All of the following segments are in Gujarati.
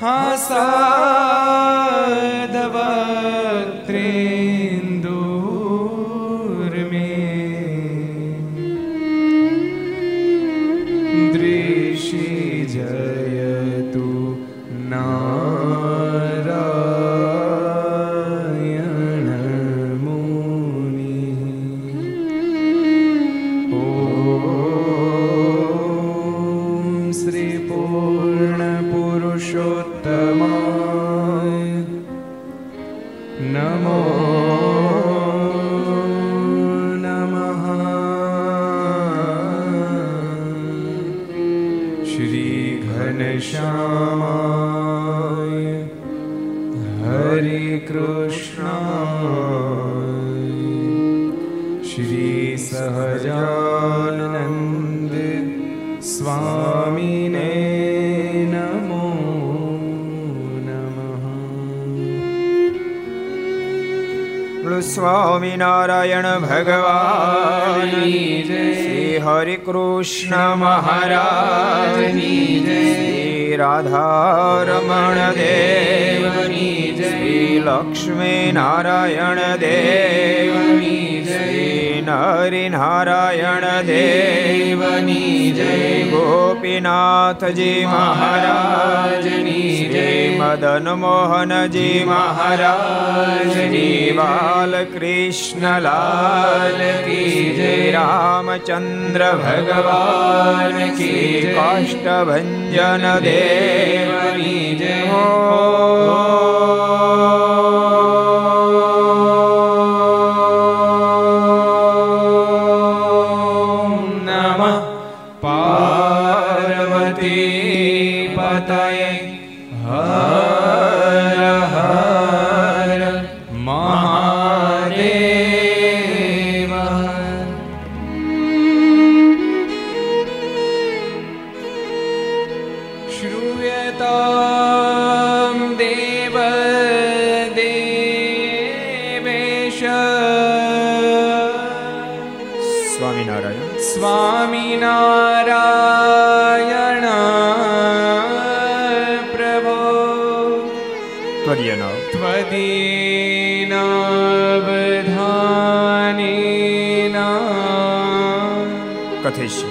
સ્વામિનારાયણ લાલ કી જય રામચંદ્ર ભગવાન કી કાષ્ટભન દેવની જય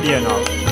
પ્રભો સ્વામિનારાયણ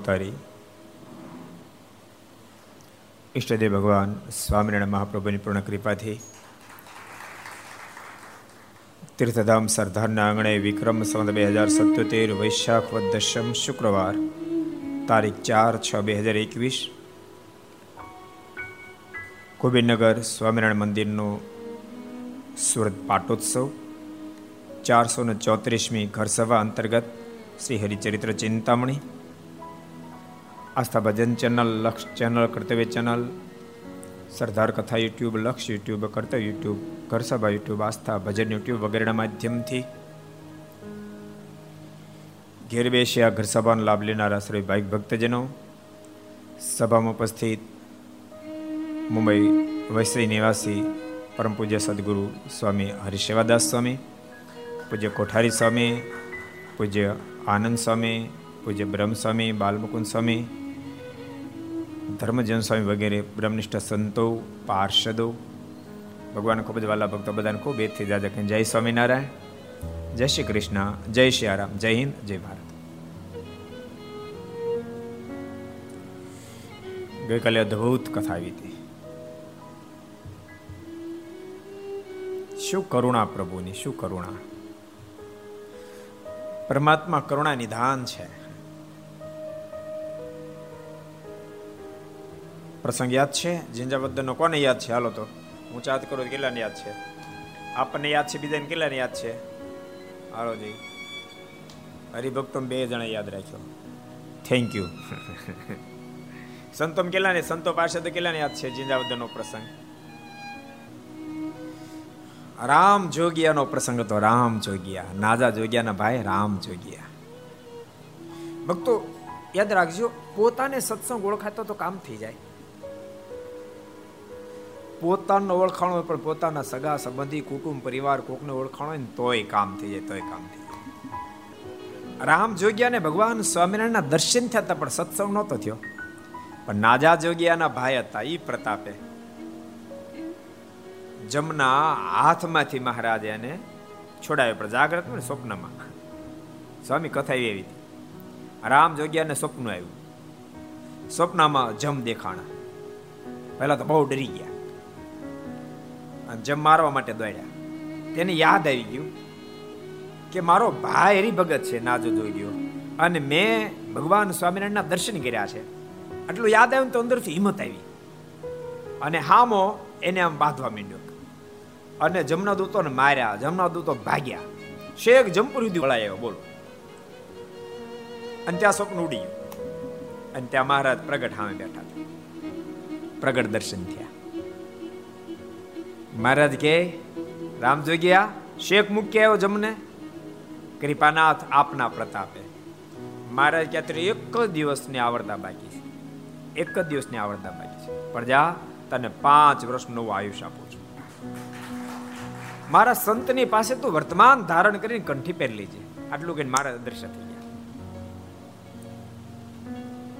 સર્વાવતારી ઈષ્ટદેવ ભગવાન સ્વામિનારાયણ મહાપ્રભુની પૂર્ણ કૃપાથી તીર્થધામ સરદારના આંગણે વિક્રમ સંત બે હજાર સત્યોતેર વૈશાખ દશમ શુક્રવાર, તારીખ ચાર છ બે હજાર એકવીસ કુબેરનગર સ્વામિનારાયણ મંદિરનો સુરત પાટોત્સવ, ચારસો ને ચોત્રીસમી ઘરસભા અંતર્ગત Shri Haricharitra Chintamani Aastha Bhajan channel, Laksh channel, Kartavya channel, Sardar Katha YouTube, Laksh YouTube, Kartavya YouTube, Gharsabha YouTube, Aastha Bhajan YouTube વગેરેના માધ્યમથી ઘેર બેસી આ ઘરસભાનો લાભ લેનારા શ્રી ભાઈ ભક્તજનો સભામાં ઉપસ્થિત મુંબઈ વૈશ્રી નિવાસી પરમ પૂજ્ય સદગુરુ સ્વામી હરિશેવાદાસ સ્વામી, પૂજ્ય કોઠારી સ્વામી, પૂજ્ય આનંદ સ્વામી પૂજ્ય બ્રહ્મસ્વામી બાલમુકુંદ સ્વામી ધર્મજન સ્વામી વગેરે બ્રહ્મનિષ્ઠ સંતો, પાર્ષદો ભગવાન ખૂબ જ વાલા ભક્તો બધાને ખૂબ એથી દાદા કહે જય સ્વામિનારાયણ, જય શ્રી કૃષ્ણ, જય શ્રી આરામ જય હિન્દ, જય ભારત. ગઈકાલે અદ્ભુત કથા આવી હતી. શું કરુણા પ્રભુની, શું કરુણા? પરમાત્મા કરુણા નિધાન છે. પ્રસંગ યાદ છે? નો કોને યાદ છે? હાલો તો. હું ચાત કરું કેટલાને યાદ છે? આપણને યાદ છે બીજાને કેટલાને યાદ છે? હાલો જી. હરિભક્તો બે જણા યાદ રાખ્યો. થેન્ક યુ સંતો કેટલાને? સંતો પાસે તો કેટલાને યાદ છે નો પ્રસંગ? રામ જોગિયાનો પ્રસંગ હતો. રામ જોગિયા. નાજા જોગિયાના ભાઈ રામ જોગિયા. ભક્તો, યાદ રાખજો, પોતાને સત્સંગ ઓળખાતો તો કામ થઈ જાય. પોતાનો ઓળખાણો હોય, પણ પોતાના સગા, સંબંધી, કુટુંબ, પરિવાર કોકને ઓળખાણો હોય ને તોય કામ થઈ જાય, તોય કામ થઈ જાય. રામ જોગ્યા ને ભગવાન સ્વામિનારાયણના દર્શન થયા હતા, પણ સત્સંગ નહોતો થયો. પણ નાજા જોગ્યાના ભાઈ હતા એ પ્રતાપે જમના હાથમાંથી મહારાજે એને છોડાવ્યો પણ જાગ્રત ને સ્વપ્નમાં. સ્વામી કથા એવી હતી. રામ જોગ્યાને સ્વપ્ન આવ્યું. સ્વપ્નમાં જમ દેખાણા. પહેલા તો બહુ ડરી ગયા. જમ મારવા માટે દોડ્યા. તેને યાદ આવી ગયું કે મારો ભાઈ હરિભગત છે નાજો જોઈ ગયો અને મેં ભગવાન સ્વામિનારાયણના દર્શન કર્યા છે. આટલું યાદ આવ્યું તો અંદરથી હિંમત આવી. અને હામો એને આમ બાંધવા માંડ્યો. અને જમના દૂતોને માર્યા જમના દૂતો ભાગ્યા. શેખ જમપુર સુધી વળાયો બોલો. અને ત્યાં સ્વપ્ન ઉડી અને ત્યાં મહારાજ પ્રગટ સામે બેઠા હતા. પ્રગટ દર્શન થયા. મહારાજ કે, રામ જોગ્યા શેખ મુક્ય આવ્યો જમને? કૃપાનાથ આપના પ્રતાપે. મહારાજ કે અત્યારે એક જ દિવસની આવડતા બાકી છે. એક જ દિવસની આવડતા બાકી છે. પ્રજા, તને પાંચ વર્ષ નવું આયુષ્ય આપું છું. મારા સંતની પાસે તો વર્તમાન ધારણ કરીને કંઠી પહેરી લેજે આટલું કહીને મારા દ્રશ્ય થઈ ગયા.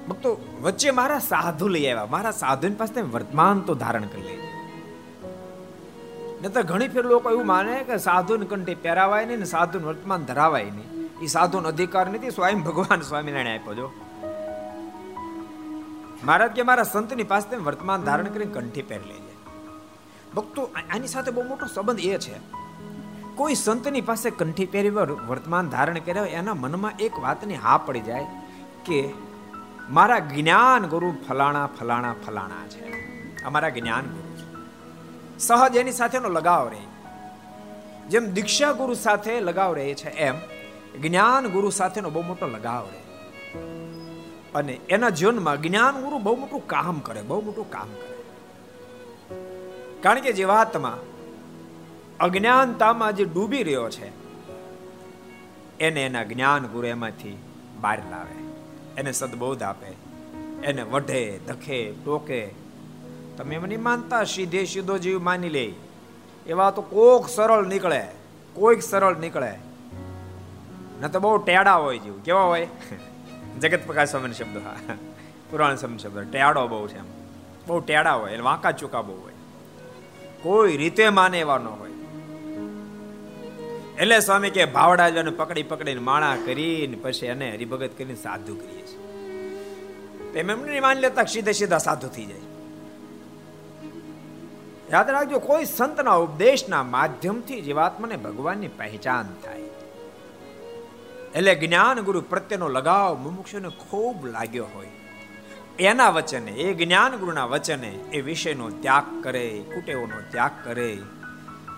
ભક્તો, વચ્ચે મારા સાધુ લઈ આવ્યા. મારા સાધુની પાસે વર્તમાન તો ધારણ કરી લેજે નતર ઘણી ફેર લોકો એવું માને કે સાધુને કંઠી પહેરાવાય નહીં ને સાધુને વર્તમાન ધરાવાય નહીં. એ સાધુનો અધિકાર નથી સ્વયં ભગવાન સ્વામિનારાયણ આપ્યો જો. મહારાજ કે મારા સંતની પાસે વર્તમાન ધારણ કરીને કંઠી પહેરી લેજે. ભક્તો આની સાથે બહુ મોટો સંબંધ એ છે. કોઈ સંતની પાસે કંઠી પહેરી વર્તમાન ધારણ કર્યા એના મનમાં એક વાતની હા પડી જાય કે મારા જ્ઞાન ગુરુ ફલાણા ફલાણા ફલાણા છે. અમારા જ્ઞાન ગુરુ સહજ એની સાથેનો લગાવ રહે. જેમ દીક્ષા ગુરુ સાથે લગાવ રહે છે, એમ જ્ઞાન ગુરુ સાથેનો બહુ મોટો લગાવ રહે. અને એના જીવનમાં જ્ઞાન ગુરુ બહુ મોટું કામ કરે, બહુ મોટું કામ કરે. કારણ કે જીવાત્મા અજ્ઞાનતામાં જે ડૂબી રહ્યો છે, એને એના જ્ઞાન ગુરુ એમાંથી બહાર લાવે. એને સદબોધ આપે, એને વઢે ધખે, ટોકે તમે એમ નહીં માનતા સીધે સીધો જીવ માની લે. એવા તો કોક સરળ નીકળે, કોઈક સરળ નીકળે. ન તો બહુ ટેડા હોય જીવ, કેવા હોય? જગત પ્રકાશ સ્વામી શબ્દ, હા. પુરાણ સ્વામી શબ્દ, ટેડો બહુ છે એમ. બહુ ટેડા હોય, એટલે વાંકા ચૂકા બહુ હોય. કોઈ રીતે માને એવા ન હોય. એટલે સ્વામી કે ભાવડાજવાને પકડી પકડીને માણા કરીને પછી એને હરિભગત કરીને સાધુ કરીએ છીએ. એમ એમને માની લેતા સીધે સીધા સાધુ થઈ જાય. યાદ રાખજો, કોઈ સંતના ઉપદેશના માધ્યમથી જીવાત્માને ભગવાનની પહેચાન થાય. એટલે જ્ઞાન ગુરુ પ્રત્યેનો લગાવ મુમુક્ષુને ખૂબ લાગ્યો હોય. એના વચને, એ જ્ઞાન ગુરુના વચને, એ વિષયનો ત્યાગ કરે, કુટેવોનો ત્યાગ કરે,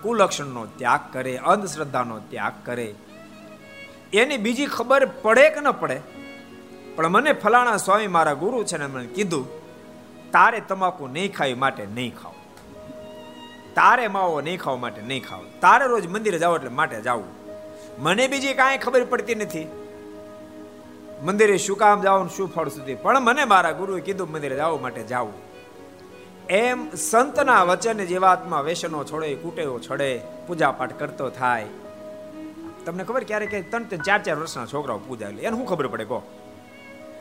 કુલક્ષણનો ત્યાગ કરે, અંધશ્રદ્ધાનો ત્યાગ કરે. એની બીજી ખબર પડે કે ન પડે? પણ મને ફલાણા સ્વામી મારા ગુરુ છે ને મને કીધું, તારે તમાકુ નહીં ખાવી માટે નહીં ખાવ. તારે માવો નહીં ખાવા માટે નહીં ખાવ. તારે રોજ મંદિરે જાવ એટલે માટે જાવું. મને બીજી કાંઈ ખબર પડતી નથી. મંદિરે શું કામ જાવ શું ફળ સુધી. પણ મને મારા ગુરુએ કીધું મંદિરે જવા માટે જાવું. એમ સંતના વચન જીવાત્મા વેસનો છોડે કુટેવો છોડે પૂજા પાઠ કરતો થાય. તમને ખબર ક્યારે કે ત્રણ ચાર ચાર વર્ષના છોકરાઓ પૂજા લે? એને શું ખબર પડે કહો?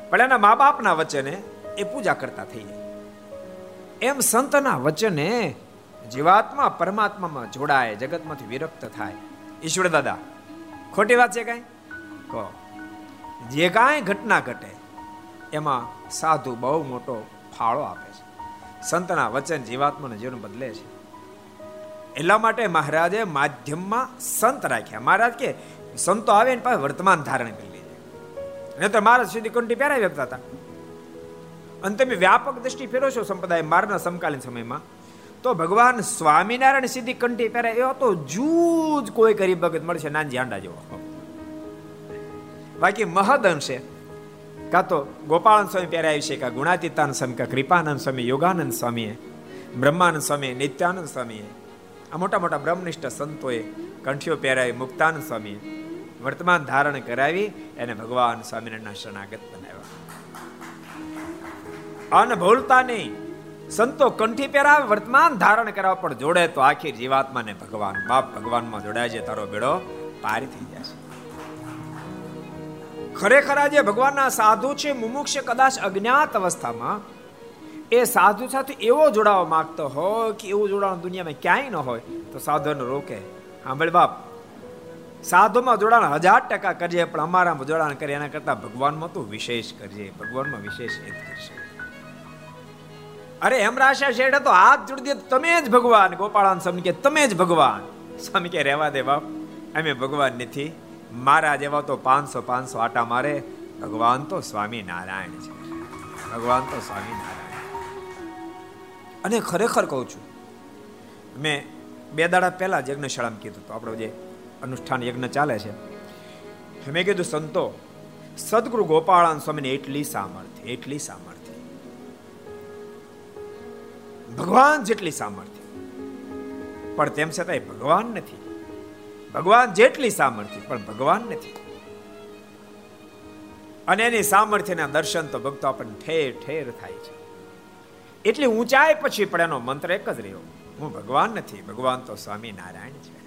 પણ એના મા બાપના વચને એ પૂજા કરતા થઈ જાય. એમ સંતના વચને જીવાત્મા પરમાત્મામાં જોડાય, જગતમાંથી વિરક્ત થાય. ઈશ્વર દાદા, ખોટી વાત છે કાંઈ? કહો. જે કાંઈ ઘટના ઘટે, એમાં સાધુ બહુ મોટો ફાળો આપે છે. સંતના વચન જીવાત્માને જીવન બદલે છે. એટલા માટે મહારાજે માધ્યમમાં સંત રાખ્યા. મહારાજ કે, સંતો આવે ને પાસે વર્તમાન ધારણ કરી લેજે. નહીં તો મહારાજ સુધી કંઠી પહેરાવી આપતા હતા. અને તમે વ્યાપક દ્રષ્ટિ ફેરો છો સંપ્રદાય, મારના સમકાલીન સમયમાં. તો ભગવાન સ્વામિનારાયણ સિદ્ધિ કંઠી પહેરે એવો તો જૂજ કોઈ કરી ભગત મળશે, નાનજી આંડા જેવો. બાકી મહદ અંશે કાં તો ગોપાળન સ્વામી પહેરાવી છે, કાં ગુણાતીતાનંદ સ્વામી, કાં કૃપાનંદ સ્વામી, યોગાનંદ સ્વામીએ બ્રહ્માનંદ સ્વામી, નિત્યાનંદ સ્વામીએ આ મોટા મોટા બ્રહ્મનિષ્ઠ સંતોએ કંઠીઓ પહેરાવી મુક્તાન સ્વામીએ વર્તમાન ધારણ કરાવી, એને ભગવાન સ્વામિનારાયણના શરણાગત બનાવ્યા. અને ભૂલતા નહીં. સંતો કંઠી પહેરાવે વર્તમાન ધારણ કરાવવા પણ જોડે તો આખી જીવાત્માને ભગવાન બાપ ભગવાનમાં જોડાય છે, તારો બેડો પાર થઈ જશે ખરેખર આજે ભગવાનના સાધુ છે, મુમુક્ષ કદાચ અજ્ઞાત અવસ્થામાં, એ સાધુ સાથે એવો જોડાવા માંગતો હોય કે એવું જોડાણ દુનિયામાં ક્યાંય ન હોય, તો સાધુને રોકે સાંભળ બાપ, સાધુમાં જોડાણ હજાર ટકા કરજે, પણ અમારામાં જોડાણ કરીએ એના કરતાં ભગવાનમાં તો વિશેષ કરજે, ભગવાનમાં વિશેષ હેત કરશે. અરે એમ રાશા શેઠે તો હાથ જોડી દે, તમે જ ભગવાન. ગોપાળાન સ્વામી કે તમે જ ભગવાન. સ્વામી કે રહેવા દે બાપ, અમે ભગવાન નથી. મારા જેવા તો પાંચસો પાંચસો આટા મારે. ભગવાન તો સ્વામી નારાયણ છે. ભગવાન તો સ્વામી નારાયણ. અને ખરેખર કહું છું, મેં બે દાડા પહેલા જ યજ્ઞશાળામાં કીધું તો આપણો જે અનુષ્ઠાન યજ્ઞ ચાલે છે. મેં કીધું, સંતો, સદગુરુ ગોપાળાન સ્વામીને એટલી સામર્થ્ય એટલી સામર્થ્ય. ભગવાન જેટલી સામર્થ્ય. પણ તેમ છતાંય ભગવાન નથી. ભગવાન જેટલી સામર્થ્ય, પણ ભગવાન નથી. અને એની સામર્થ્યના દર્શન તો ભક્તો આપણને ઠેર ઠેર થાય છે. એટલી ઊંચાઈ પછી પણ એનો મંત્ર એક જ રહ્યો. હું ભગવાન નથી, ભગવાન તો સ્વામી નારાયણ છે.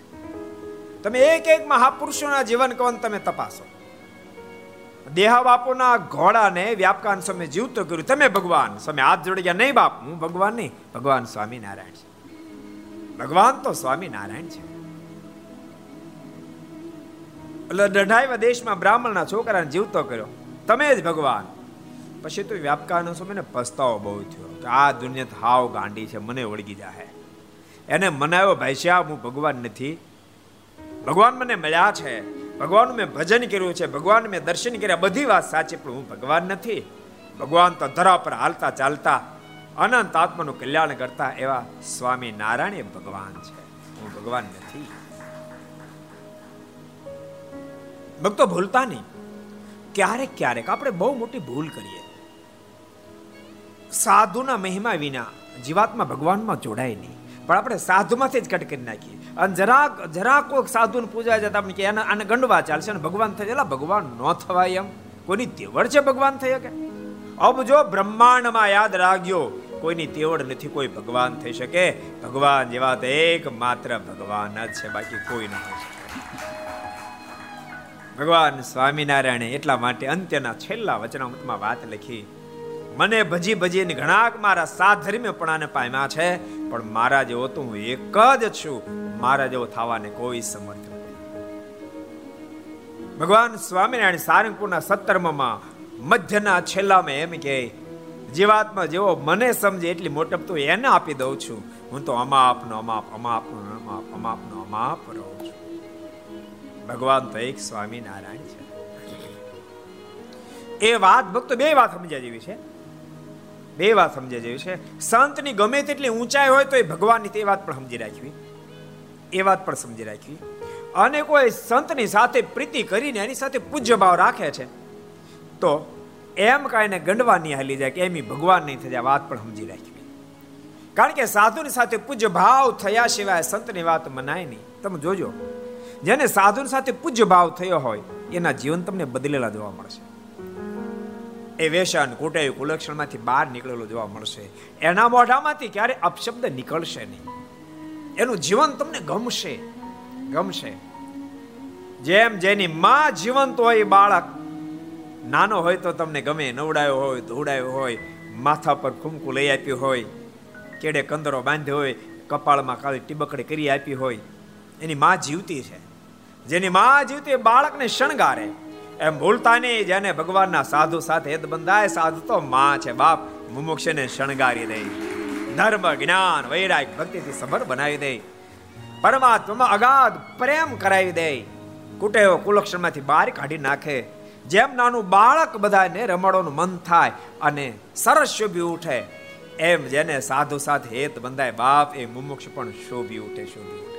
તમે એક એક મહાપુરુષોના જીવન કવન તમે તપાસો? દેહા બાપુના ઘોડાને વ્યાપકાન સમય જીવતો કર્યું. તમે ભગવાન સમય હાથ જોડી ગયા, નહીં બાપ, હું ભગવાન નહીં, ભગવાન સ્વામી નારાયણ છે. ભગવાન તો સ્વામી નારાયણ છે. એટલે દઢાઈવા દેશમાં બ્રાહ્મણના છોકરાને જીવતો કર્યો. તમે જ ભગવાન. પછી તો વ્યાપકાનો સમયને પસ્તાવો બહુ થયો. કે આ દુનિયા હાવ ગાંડી છે, મને વળગી જાય એને મનાવ્યો ભાઈ શ્યા હું ભગવાન નથી. ભગવાન મને મળ્યા છે. ભગવાનનું મેં ભજન કર્યું છે, ભગવાન મેં દર્શન કર્યા, બધી વાત સાચી, પણ હું ભગવાન નથી. ભગવાન તો ધરા પર હાલતા ચાલતા, અનંત આત્માનું કલ્યાણ કરતા એવા સ્વામી નારાયણ એ ભગવાન છે. હું ભગવાન નથી. ભક્તો, ભૂલતા નહીં. ક્યારેક ક્યારેક આપણે બહુ મોટી ભૂલ કરીએ. સાધુના મહિમા વિના જીવાત્મા ભગવાનમાં જોડાય નહીં. પણ આપણે સાધુમાંથી જ કટ કરી નાખીએ. અને જરાક જરાક કોઈક સાધુને પૂજા જતા આપણે કે એના આને ગંડવા ચાલશે અને ભગવાન થઈ એટલે ભગવાન ન થવાય એમ. કોઈની તેવડ છે ભગવાન થઈ શકે? અબ જો બ્રહ્માંડમાં યાદ રાખજો કોઈની તેવડ નથી કોઈ ભગવાન થઈ શકે. ભગવાન જેવા તો એક માત્ર ભગવાન જ છે, બાકી કોઈ નહીં ભગવાન સ્વામિનારાયણે એટલા માટે અંત્યના છેલ્લા વચનામૃતમાં વાત લખી, મને ભજી ભજીને ઘણા મારા સાત ધર્મ્યપણાને પામ્યા છે, પણ મારા જેવો તો હું એક જ છું. મારા જેવો થવાને કોઈ સમર્થ ભગવાન સ્વામિનારાયણ સારંગપુરના સત્તરમાં મધ્યના છેલ્લામાં એમ કે, જીવાત્મા જેવો મને સમજે એટલી મોટપ તો એને આપી દઉં છું. હું તો અમાપનો, અમાપ અમાપનો અમાપ અમાપનો, અમાપ રહું છું. ભગવાન તો એક સ્વામિનારાયણ છે. એ વાત ભક્તો બે વાત સમજ્યા જેવી છે. બે વાત સમજ્યા જેવી છે. સંતની ગમે તેટલી ઊંચાઈ હોય તો એ ભગવાનની તે વાત પણ સમજી રાખવી. એ વાત પણ સમજી રાખવી અને કોઈ સંતની સાથે પ્રીતિ કરીને એની સાથે પૂજ્ય ભાવ રાખે છે, તો એમ કાંઈને ગંડવા નહીં હાલી જાય કે એમ ભગવાન નહીં થઈ જાય વાત પણ સમજી રાખવી કારણ કે સાધુની સાથે પૂજ્ય ભાવ થયા સિવાય સંતની વાત મનાય નહીં. તમે જોજો, જેને સાધુની સાથે પૂજ્ય ભાવ થયો હોય, એના જીવન તમને બદલેલા જોવા મળશે. એ વેસન કુટેય કુલક્ષણમાંથી બહાર નીકળેલો જોવા મળશે. એના મોઢામાંથી ક્યારે અપશબ્દ નીકળશે નહીં. એનું જીવન તમને ગમશે. ગમશે. જેમ જેની માં જીવંત હોય બાળક નાનો હોય તો તમને ગમે. નવડાયો હોય ધોડાયો હોય, માથા પર કુમકુ લઈ આપ્યું હોય, કેડે કંદરો બાંધ્યો હોય, કપાળમાં કાળી ટીબકડી કરી આપી હોય. એની માં જીવતી છે. જેની માં જીવતી બાળકને શણગારે. એમ ભૂલતા નહીં, જેને ભગવાનના સાધુ સાથે હેત બંધાય, સાધુ તો માં છે. બાપ મુમુક્ષને શણગારી દે. ધર્મ જ્ઞાન વૈરાગ ભક્તિથી સભર બનાવી દે પરમાત્મામાં અગાધ પ્રેમ કરાવી દે કુટેવો કુલક્ષણમાંથી બહાર કાઢી નાખે જેમ નાનું બાળક બધાને રમાડવાનું મન થાય અને સરસ શોભી ઉઠે એમ જેને સાધુ સાથે હેત બંધાય બાપ એ મુમુક્ષ પણ શોભી ઉઠે શોભી ઉઠે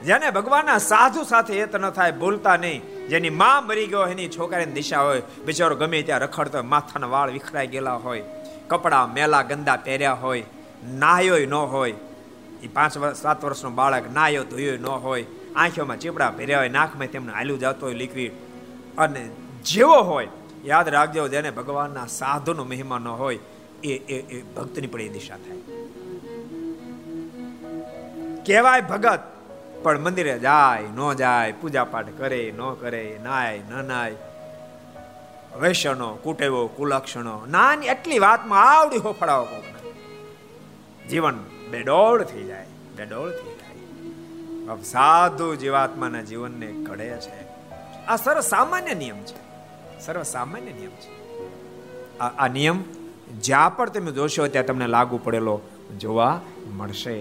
જેને ભગવાનના સાધુ સાથે હેત ન થાય બોલતા નહીં જેની માં મરી ગયો એની છોકરાની દિશા હોય બિચારો ગમે ત્યાં રખડતો હોય માથાના વાળ વિખરાઈ ગયેલા હોય, કપડા મેલા, ગંદા પહેર્યા હોય નાહ્યો ન હોય. એ પાંચ વર્ષ સાત વર્ષનો બાળક નાયો ધોયો ન હોય. આંખોમાં ચીપડા ભેર્યા હોય, નાકમાં તેમને હાલ્યું જતો હોય લિક્વિડ અને જેવો હોય, યાદ રાખજો જેને ભગવાનના સાધુનો મહિમા ન હોય, એ એ એ ભક્તની પણ એ દિશા થાય. કહેવાય ભગત, પણ મંદિરે જાય, ન જાય પૂજા પાઠ કરે, ન કરે, નાય, ન નાય. વૈષણો કુટેવો, કુલક્ષણો, નાની એટલી વાતમાં આવડી હોફળાવો જીવન બેડોળ થઈ જાય, બેડોળ થઈ જાય. સાધુ જીવાત્માના જીવનને ઘડે છે. આ સર્વ સામાન્ય નિયમ છે. સર્વ સામાન્ય નિયમ છે. આ નિયમ જ્યાં પણ તમે જોશો ત્યાં તમને લાગુ પડેલો જોવા મળશે.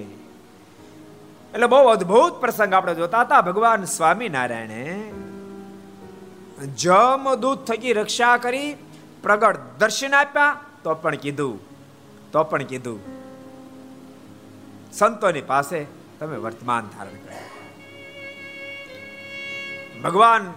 એટલે બહુ અદ્ભુત પ્રસંગ આપણે જોતા હતા ભગવાન સ્વામિનારાયણે. જમ દૂત થકી રક્ષા કરી પ્રગટ દર્શન આપ્યા, તો પણ કીધું, તો પણ કીધું. સંતોની પાસે તમે વર્તમાન ધારણ કર્યા ભગવાન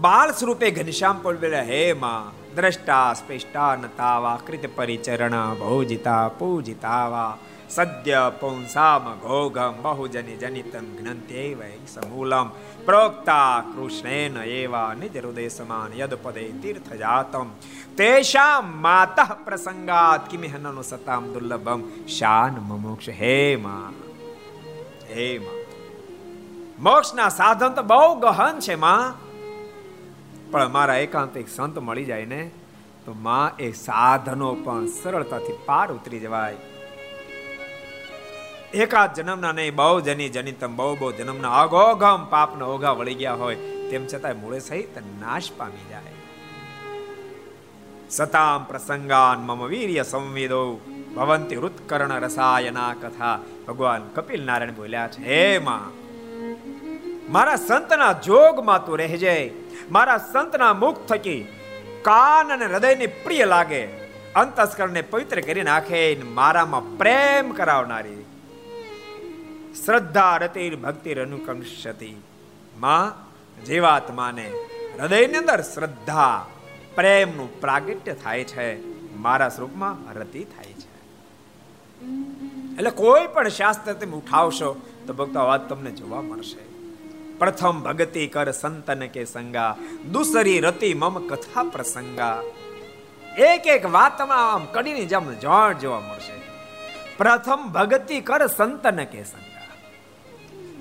બાળ સ્વરૂપે ઘનશ્યામ બોલ્યા, હે માં, દ્રષ્ટા સ્પેષ્ટા નતાવા, કૃત પરિચરણ ભોજિતા પૂજિતાવા સદ્ય પુંસામ ઘોઘમ બહુજની જનિતમ જ્ઞંત્યૈવ સમૂલમ પ્રોક્તા કૃષ્ણેન એવા નિજ હૃદય સમાન યદપદે તીર્થ જાતમ તેષામ માતઃ પ્રસંગાત કિમિહનનો સતામ દુર્લભમ શાન મમોક્ષ હે માં હે માં મોક્ષના સાધન તો બહુ ગહન છે માં પણ મારા એકાંતિક સંત મળી જાય ને તો માં એ સાધનો પણ સરળતાથી પાર ઉતરી જવાય એકાદ જન્મના નહીં, બહુ જની જનિતમ, બહુ બહુ જન્મના. અઘોઘમ પાપના ઓઘા વળી ગયા હોય, તેમ છતાં મૂળે સહિત નાશ પામી જાય. સતામ પ્રસંગાન મમ વીર્ય સંવેદો. ભવંતિ હૃત્કર્ણ રસાયના કથા. ભગવાન કપિલ નારાયણ બોલ્યા છે, હે માં, મારા સંતના જોગમાં તું રહેજે. મારા સંતના મુખ થકી કાન અને હૃદયને પ્રિય લાગે. અંતસ્કરણને પવિત્ર કરી નાખે મારામાં પ્રેમ કરાવનારી શ્રદ્ધા રતિર ભક્તિ અનુકંશતી માં જીવાત્માને હૃદયની અંદર શ્રદ્ધા, પ્રેમનું પ્રાગટ્ય થાય છે. મારા સ્વરૂપમાં રતિ થાય છે. એટલે કોઈ પણ શાસ્ત્ર તમે ઉઠાવશો તો ભક્તો વાત તમને જોવા મળશે. પ્રથમ ભગતિ કર સંતન કે સંગા, દુસરી રતિ મમ કથા પ્રસંગા. એક એક વાતમાં આમ કડીની જેમ જોડ જોવા મળશે. પ્રથમ ભગતિ કર સંતન કે સંગા.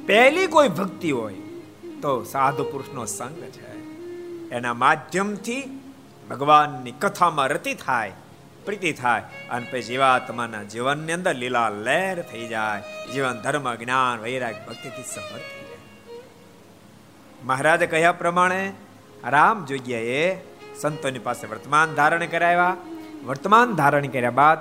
પહેલી કોઈ ભક્તિ હોય તો સાધુ પુરુષનો સંગ છે. એના માધ્યમથી ભગવાનની કથામાં રતિ થાય, પ્રીતિ થાય, અને પછી જીવાત્માના જીવનની અંદર લીલા લહેર થઈ જાય. જીવન ધર્મ, જ્ઞાન, વૈરાગ ભક્તિથી સફળ થઈ જાય મહારાજે કહ્યા પ્રમાણે રામ જોગ્યાએ સંતોની પાસે વર્તમાન ધારણ કરાવ્યા. વર્તમાન ધારણ કર્યા બાદ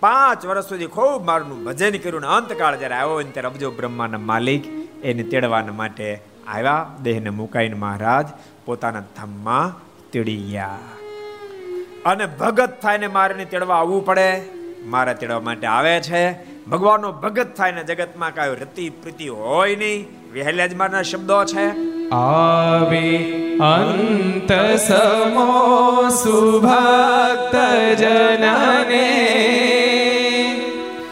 પાંચ વર્ષ સુધી ખૂબ મારું ભજન કર્યું અંતકાળ જયારે આવ્યો ત્યારે અબજો બ્રહ્માના માલિક એને તેડવાના માટે આવ્યા દેહને મુકાઈને મહારાજ પોતાના ધામમાં તેડી ગયા. અને ભગત થાયને મારે તેડવા આવવું પડે. મારે તેડવા માટે આવે છે. ભગવાનનો ભગત થાય જગતમાં કાંઈ રતિ પ્રીતિ હોય નહીં. વહેલા જ મારના શબ્દો છે. આવે અંત સમો સુભક્ત જનને.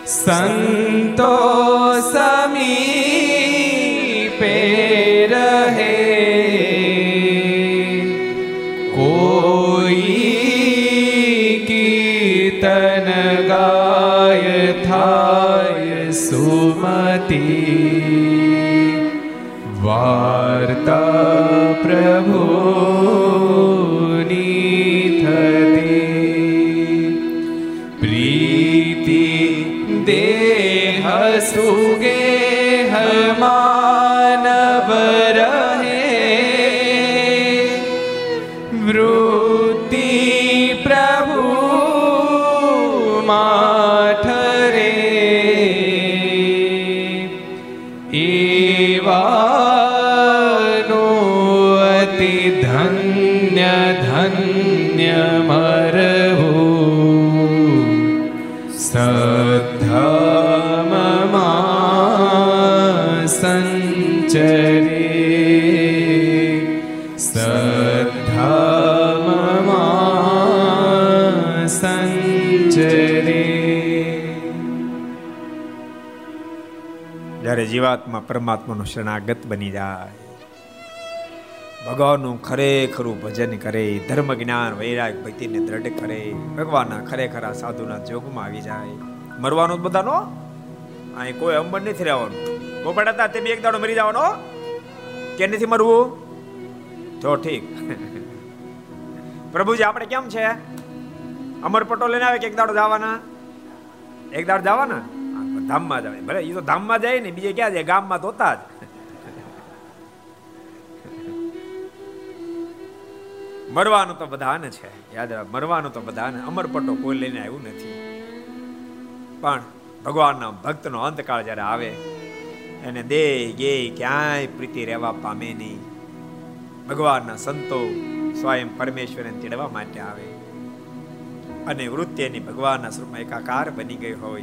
સંતો सुमती वार्ता प्रभो અતિ ધન્ય ધન્ય મરવું સદ્ધામમાં સંચરે સદ્ધામમાં સંચરે જ્યારે જીવાત્મા પરમાત્માનું શરણાગત બની જાય ભગવાનનું ખરેખરું ભજન કરે, ધર્મ જ્ઞાન, વૈરાગ ભક્તિને દ્રઢ કરે, ભગવાનના ખરેખરા સાધુના જોગમાં આવી જાય. મરવાનું બધાનો? અહીં કોઈ અંબર નથી રહેવાનું. પોપટ હતા બી એક દાડો મરી જવાનો. કે નથી મરવું? તો ઠીક. પ્રભુજી, આપણે કેમ છે? અમર પટો લઈને આવે કે એક દાડો જવાના? એક દાડો જવાના? ધામમાં જાય ભલે એ તો ધામમાં જાય ને, બીજે ક્યાં જાય? ગામમાં તો જ. મરવાનું તો બધાને છે. યાદ મરવાનું તો બધાને. અમરપટ્ટો કોઈ લઈને આવ્યું નથી. પણ ભગવાનના ભક્તનો અંતકાળ જ્યારે આવે, એને દે ગે ક્યાંય પ્રીતિ રહેવા પામે નહીં. ભગવાનના સંતો સ્વયં પરમેશ્વરને તેડવા માટે આવે. અને વૃત્તિની ભગવાનના સ્વરૂપમાં એકાકાર બની ગઈ હોય.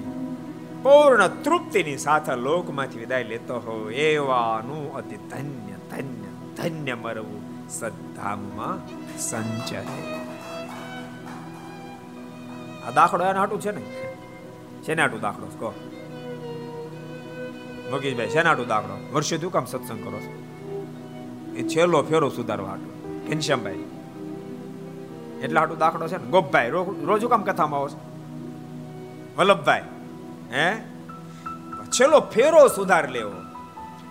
પૂર્ણ તૃપ્તિની સાથે લોકમાંથી વિદાય લેતો હોય. એવાનું અતિ ધન્ય ધન્ય ધન્ય મરવું સદ્ધામમાં સંચરે આ દાખલો એના હાટું છે ને? શેના હાટું દાખલો? કહો. મગીશભાઈ, શેના હાટું દાખલો? વર્ષે તું કામ સત્સંગ કરો છો? એ છેલ્લો ફેરો સુધારવા હાટું. ઘનશ્યામભાઈ. એટલા હાટું દાખલો છે ને? ગોપભાઈ રોજ કામ કથામાં આવો વલ્લભભાઈ, હે? છેલ્લો ફેરો સુધાર લેવો.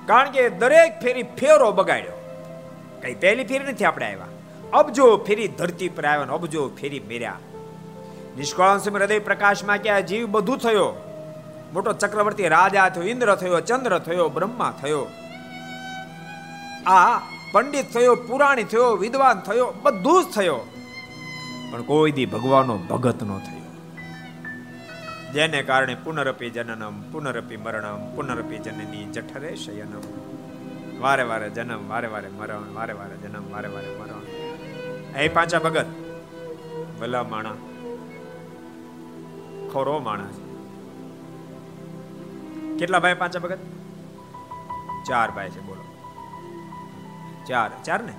કારણ કે દરેક ફેરી ફેરો બગાડ્યો. કઈ પહેલી ફેરી નથી આપણે આવ્યા. અબજો ફેરી ધરતી પર આવ્યા અબજો ફેરી મેર્યા. નિષ્કળાંશ હૃદય પ્રકાશમાં કે જીવ બધું થયો. મોટો ચક્રવર્તી રાજા થયો, ઇન્દ્ર થયો, ચંદ્ર થયો, બ્રહ્મા થયો. આ પંડિત થયો, પુરાણી થયો, વિદ્વાન થયો, બધું જ થયો. પણ કોઈ દી ભગવાનનો ભગત નો થયો. જેને કારણે પુનરપી જનનમ, પુનરપી મરણમ, પુનરપી જનની જઠરે શયનમ. વારે વારે જન્મ, વારે વારે મરણ, વારે વારે જન્મ, વારે વારે મરણ. એ પાંચા ભગત. ભલા માણા. ખોરો માણસ કેટલા ભાઈ પાંચા ભગત? ચાર ભાઈ છે, બોલો. ચાર ચાર ને?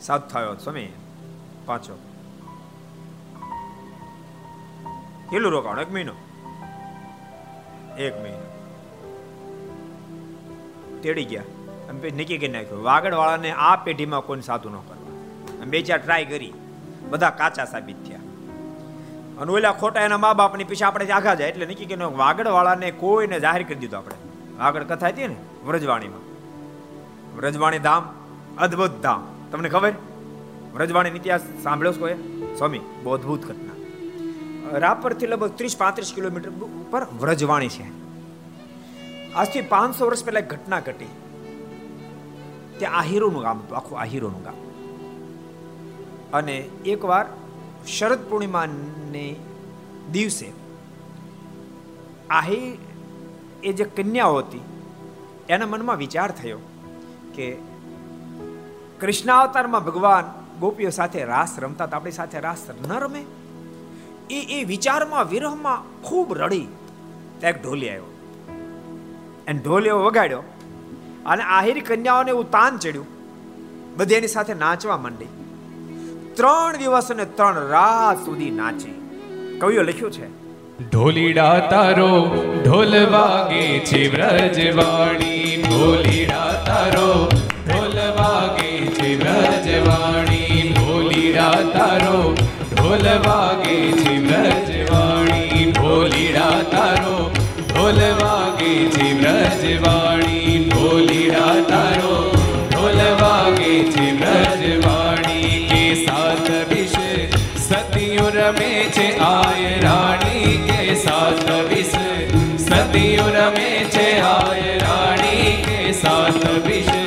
સાત થયો, સ્વામી. પાંચો. કેટલું રોકાણ? એક મહિનો. એક મહિનો. તેડી ગયા. અમે પછી નક્કી કરી નાખ્યું વાગડ વાળાને આ પેઢીમાં કોઈ સાધુ ન કરવા બે ચાર ટ્રાય કરી, બધા કાચા સાબિત થયા. અને ઓલા ખોટા એના મા બાપની પીછે આપણે આઘા જાય એટલે નક્કી કરીને વાગડ વાળાને કોઈને જાહેર કરી દીધું આપણે. વાગડ કથા હતી ને, વ્રજવાણીમાં. વ્રજવાણી ધામ, અદ્ભુત ધામ. તમને ખબર? વ્રજવાણી ઇતિહાસ સાંભળ્યો કોઈ? સ્વામી, બહુ અદ્ભુત ઘટના. રાપરથી લગભગ ત્રીસ પાંત્રીસ કિલોમીટર ઉપર વ્રજવાણી છે. આજથી પાંચસો વર્ષ પહેલા એક ઘટના ઘટી. ત્યાં આહિરોનું ગામ હતું, આખું આહિરોનું ગામ. અને એકવાર શરદ પૂર્ણિમાને દિવસે આહી એ જે કન્યાઓ હતી, એના મનમાં વિચાર થયો કે કૃષ્ણાવતારમાં ભગવાન ગોપીઓ સાથે રાસ રમતા તો આપણી સાથે રાસ ન રમે. એ એ વિચારમાં, વિરહમાં ખૂબ રડી. ત્યાં એક ઢોલી આવ્યો. એને એવો વગાડ્યો અને આહિર કન્યાઓને એવું તાન ચડ્યું. બધી એની સાથે નાચવા માંડી. ત્રણ દિવસ અને ત્રણ રાત સુધી નાચી. કવિઓ લખ્યું છે ઢોલીડા તારો ઢોલ વાગે છે વ્રજવાણી. ઢોલીડા તારો ઢોલ વાગે છે વ્રજવાણી. ઢોલીડા તારો ઢોલ વાગે છે વ્રજવાણી. ઢોલીડા તારો ઢોલ વાગે છે વ્રજવાણી ઢોલીડા તારો. ઢોલ વાગે છે વ્રજવાણી કે સાત વિશે સતિયો રમે છે આય રાણી કે સાત વિશે સતિયો રમે છે આય રાણી કે સાત વિશે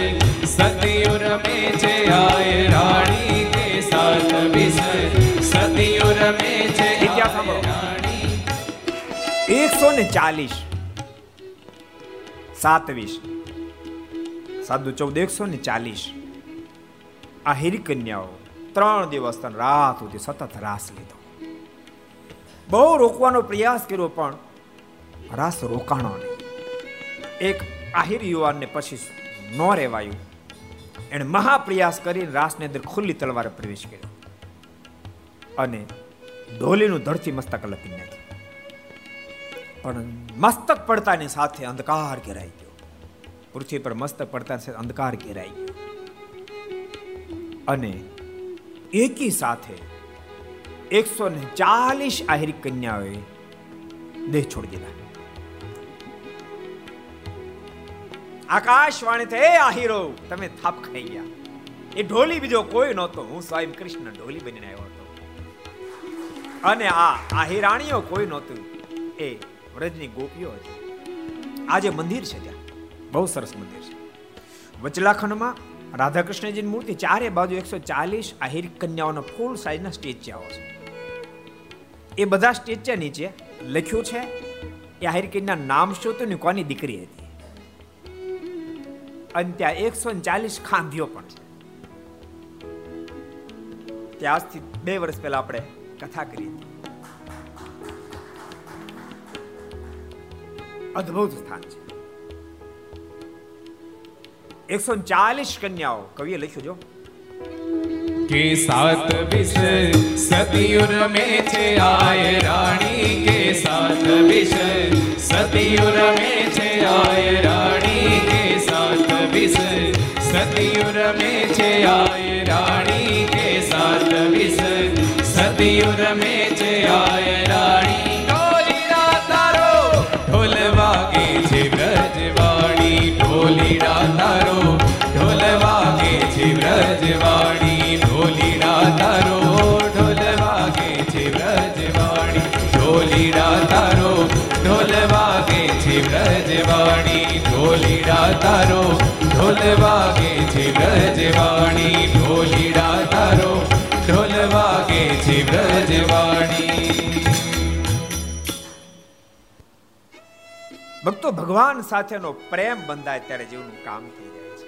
સતિયો રમે છે આય રાણી કે સાત વિશે સતિયો રમે છે સાંભળો. એકસો ને ચાલીસ. સાતવીસ. સાધુ ચૌદ એકસો ને ચાલીસ. આ હિરી કન્યાઓ ત્રણ દિવસ ત્રણ રાત સુધી સતત રાસ લીધો. બહુ રોકવાનો પ્રયાસ કર્યો પણ રાસ રોકાણો નહીં. એક આહિર યુવાનને પછી ન રહેવાયું. એણે મહાપ્રયાસ કરીને રાસની અંદર ખુલ્લી તલવારે પ્રવેશ કર્યો. અને ઢોલીનું ધરતી મસ્તક લપી નાખ્યું. પણ મસ્તક પડતાની સાથે અંધકાર ઘેરાઈ ગયો. પૃથ્વી પર મસ્તક પડતા સાથે અંધકાર ઘેરાઈ ગયો. અને એકી સાથે એકસો ને ચાલીસ આહિરી કન્યાઓએ દેહ છોડી દીધા. આકાશવાણી તે આહિરો, તમે થાપ ખાઈ ગયા. એ ઢોલી બીજો કોઈ નહોતો. હું સ્વયં કૃષ્ણ ઢોલી બનીને આવ્યો હતો. અને આ આહિરાણીઓ કોઈ નહોતું. એ વ્રજની ગોપીઓ હતી. આજે મંદિર છે ત્યાં. બહુ સરસ મંદિર છે. વચલાખંડમાં રાધાકૃષ્ણજીની મૂર્તિ ચારે બાજુ એકસો ચાલીસ આહિર કન્યાઓના ફૂલ સાઈઝના સ્ટેચ્યાઓ છે. એ બધા સ્ટેચ્યા નીચે લખ્યું છે, એ આહિર કન્યા નામ શું હતું ને કોની દીકરી હતી? અને ત્યાં એકસો ચાલીસ ખાંભીઓ પણ છે. ત્યાં આજથી બે વર્ષ પહેલા આપણે કથા કરી હતી. અદ્ભુત સ્થાન છે એકસો ચાલીસ કન્યાઓ કવિએ લખ્યું જો કે સાત વિષ સતિયુર મે છે આય રાણી કે સાત વિષ સતિયુર મે છે આય રાણી કે સાત વિષ સતિયુર મે છે આય રાણી કે સાત વિષ સતિયુર મે તારો, ઢોલ વાગે છે બ્રજવાણી, ઢોલીડા તારો, ઢોલ વાગે છે બ્રજવાણી. ભક્તો, ભગવાન સાથેનો પ્રેમ બંધાય ત્યારે જીવનું કામ થઈ જાય છે.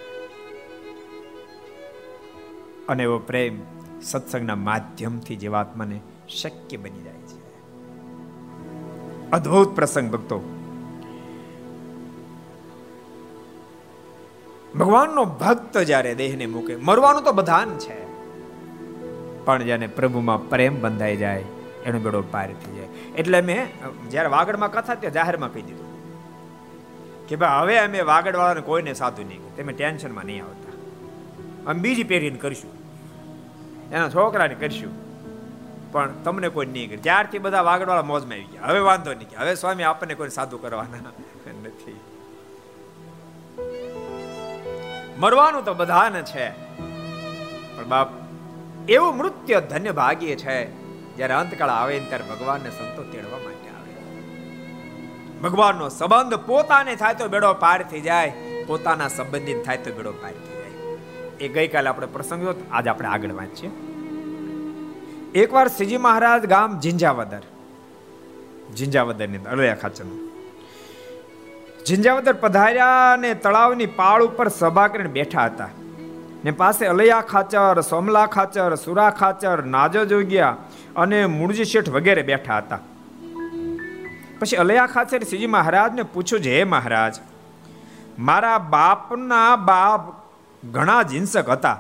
અને એવો પ્રેમ સત્સંગના માધ્યમથી જીવાત્માને શક્ય બની જાય છે. અદ્ભુત પ્રસંગ ભક્તો. ભગવાનનો ભક્ત જ્યારે દેહને મૂકે, મરવાનું તો બધાન છે. પણ જેને પ્રભુમાં પ્રેમ બંધાઈ જાય, એનો બેડો પાર થઈ જાય. એટલે મેં જ્યારે વાગડમાં કથા ત્યાં જાહેરમાં કહી દીધું. કે ભાઈ, હવે અમે વાગડવાળાને કોઈને સાધુ નહીં તમે ટેન્શનમાં નહીં આવતા. અમે બીજી પેઢીને કરશું. એના છોકરાને કરશું. પણ તમને કોઈ નહીં કરે ત્યારથી બધા વાગડવાળા મોજમાં આવી ગયા. હવે વાંધો નહીં હવે સ્વામી આપણને કોઈ સાધુ કરવાના. મરવાનું તો બધાને છે. પણ બાપ, એવું મૃત્યુ ધન્ય ભાગ્ય છે, જ્યારે અંતકાળ આવે ત્યારે ભગવાનને સંતો તેડવા માટે આવે. ભગવાનનો સંબંધ પોતાને થાય તો બેડો પાર થઈ જાય, પોતાના સંબંધિત થાય તો બેડો પાર થઈ જાય. એ ગઈકાલે આપણે પ્રસંગ આજે આપણે આગળ વાંચીએ. એકવાર શ્રીજી મહારાજ ગામ જિંજાવદર જિંજાવદરની અલયા ખાચરનું. ઝિંઝાવદર પધાર્યા અને તળાવની પાળ ઉપર સભા કરીને બેઠા હતા. ને પાસે અલૈયા ખાચર, સોમલા ખાચર, સુરા ખાચર, નાજો જોગ્યા અને મૂળજી શેઠ વગેરે બેઠા હતા. પછી અલૈયા ખાચર શ્રીજી મહારાજને પૂછ્યું છે હે મહારાજ, મારા બાપના બાપ ઘણા હિંસક હતા.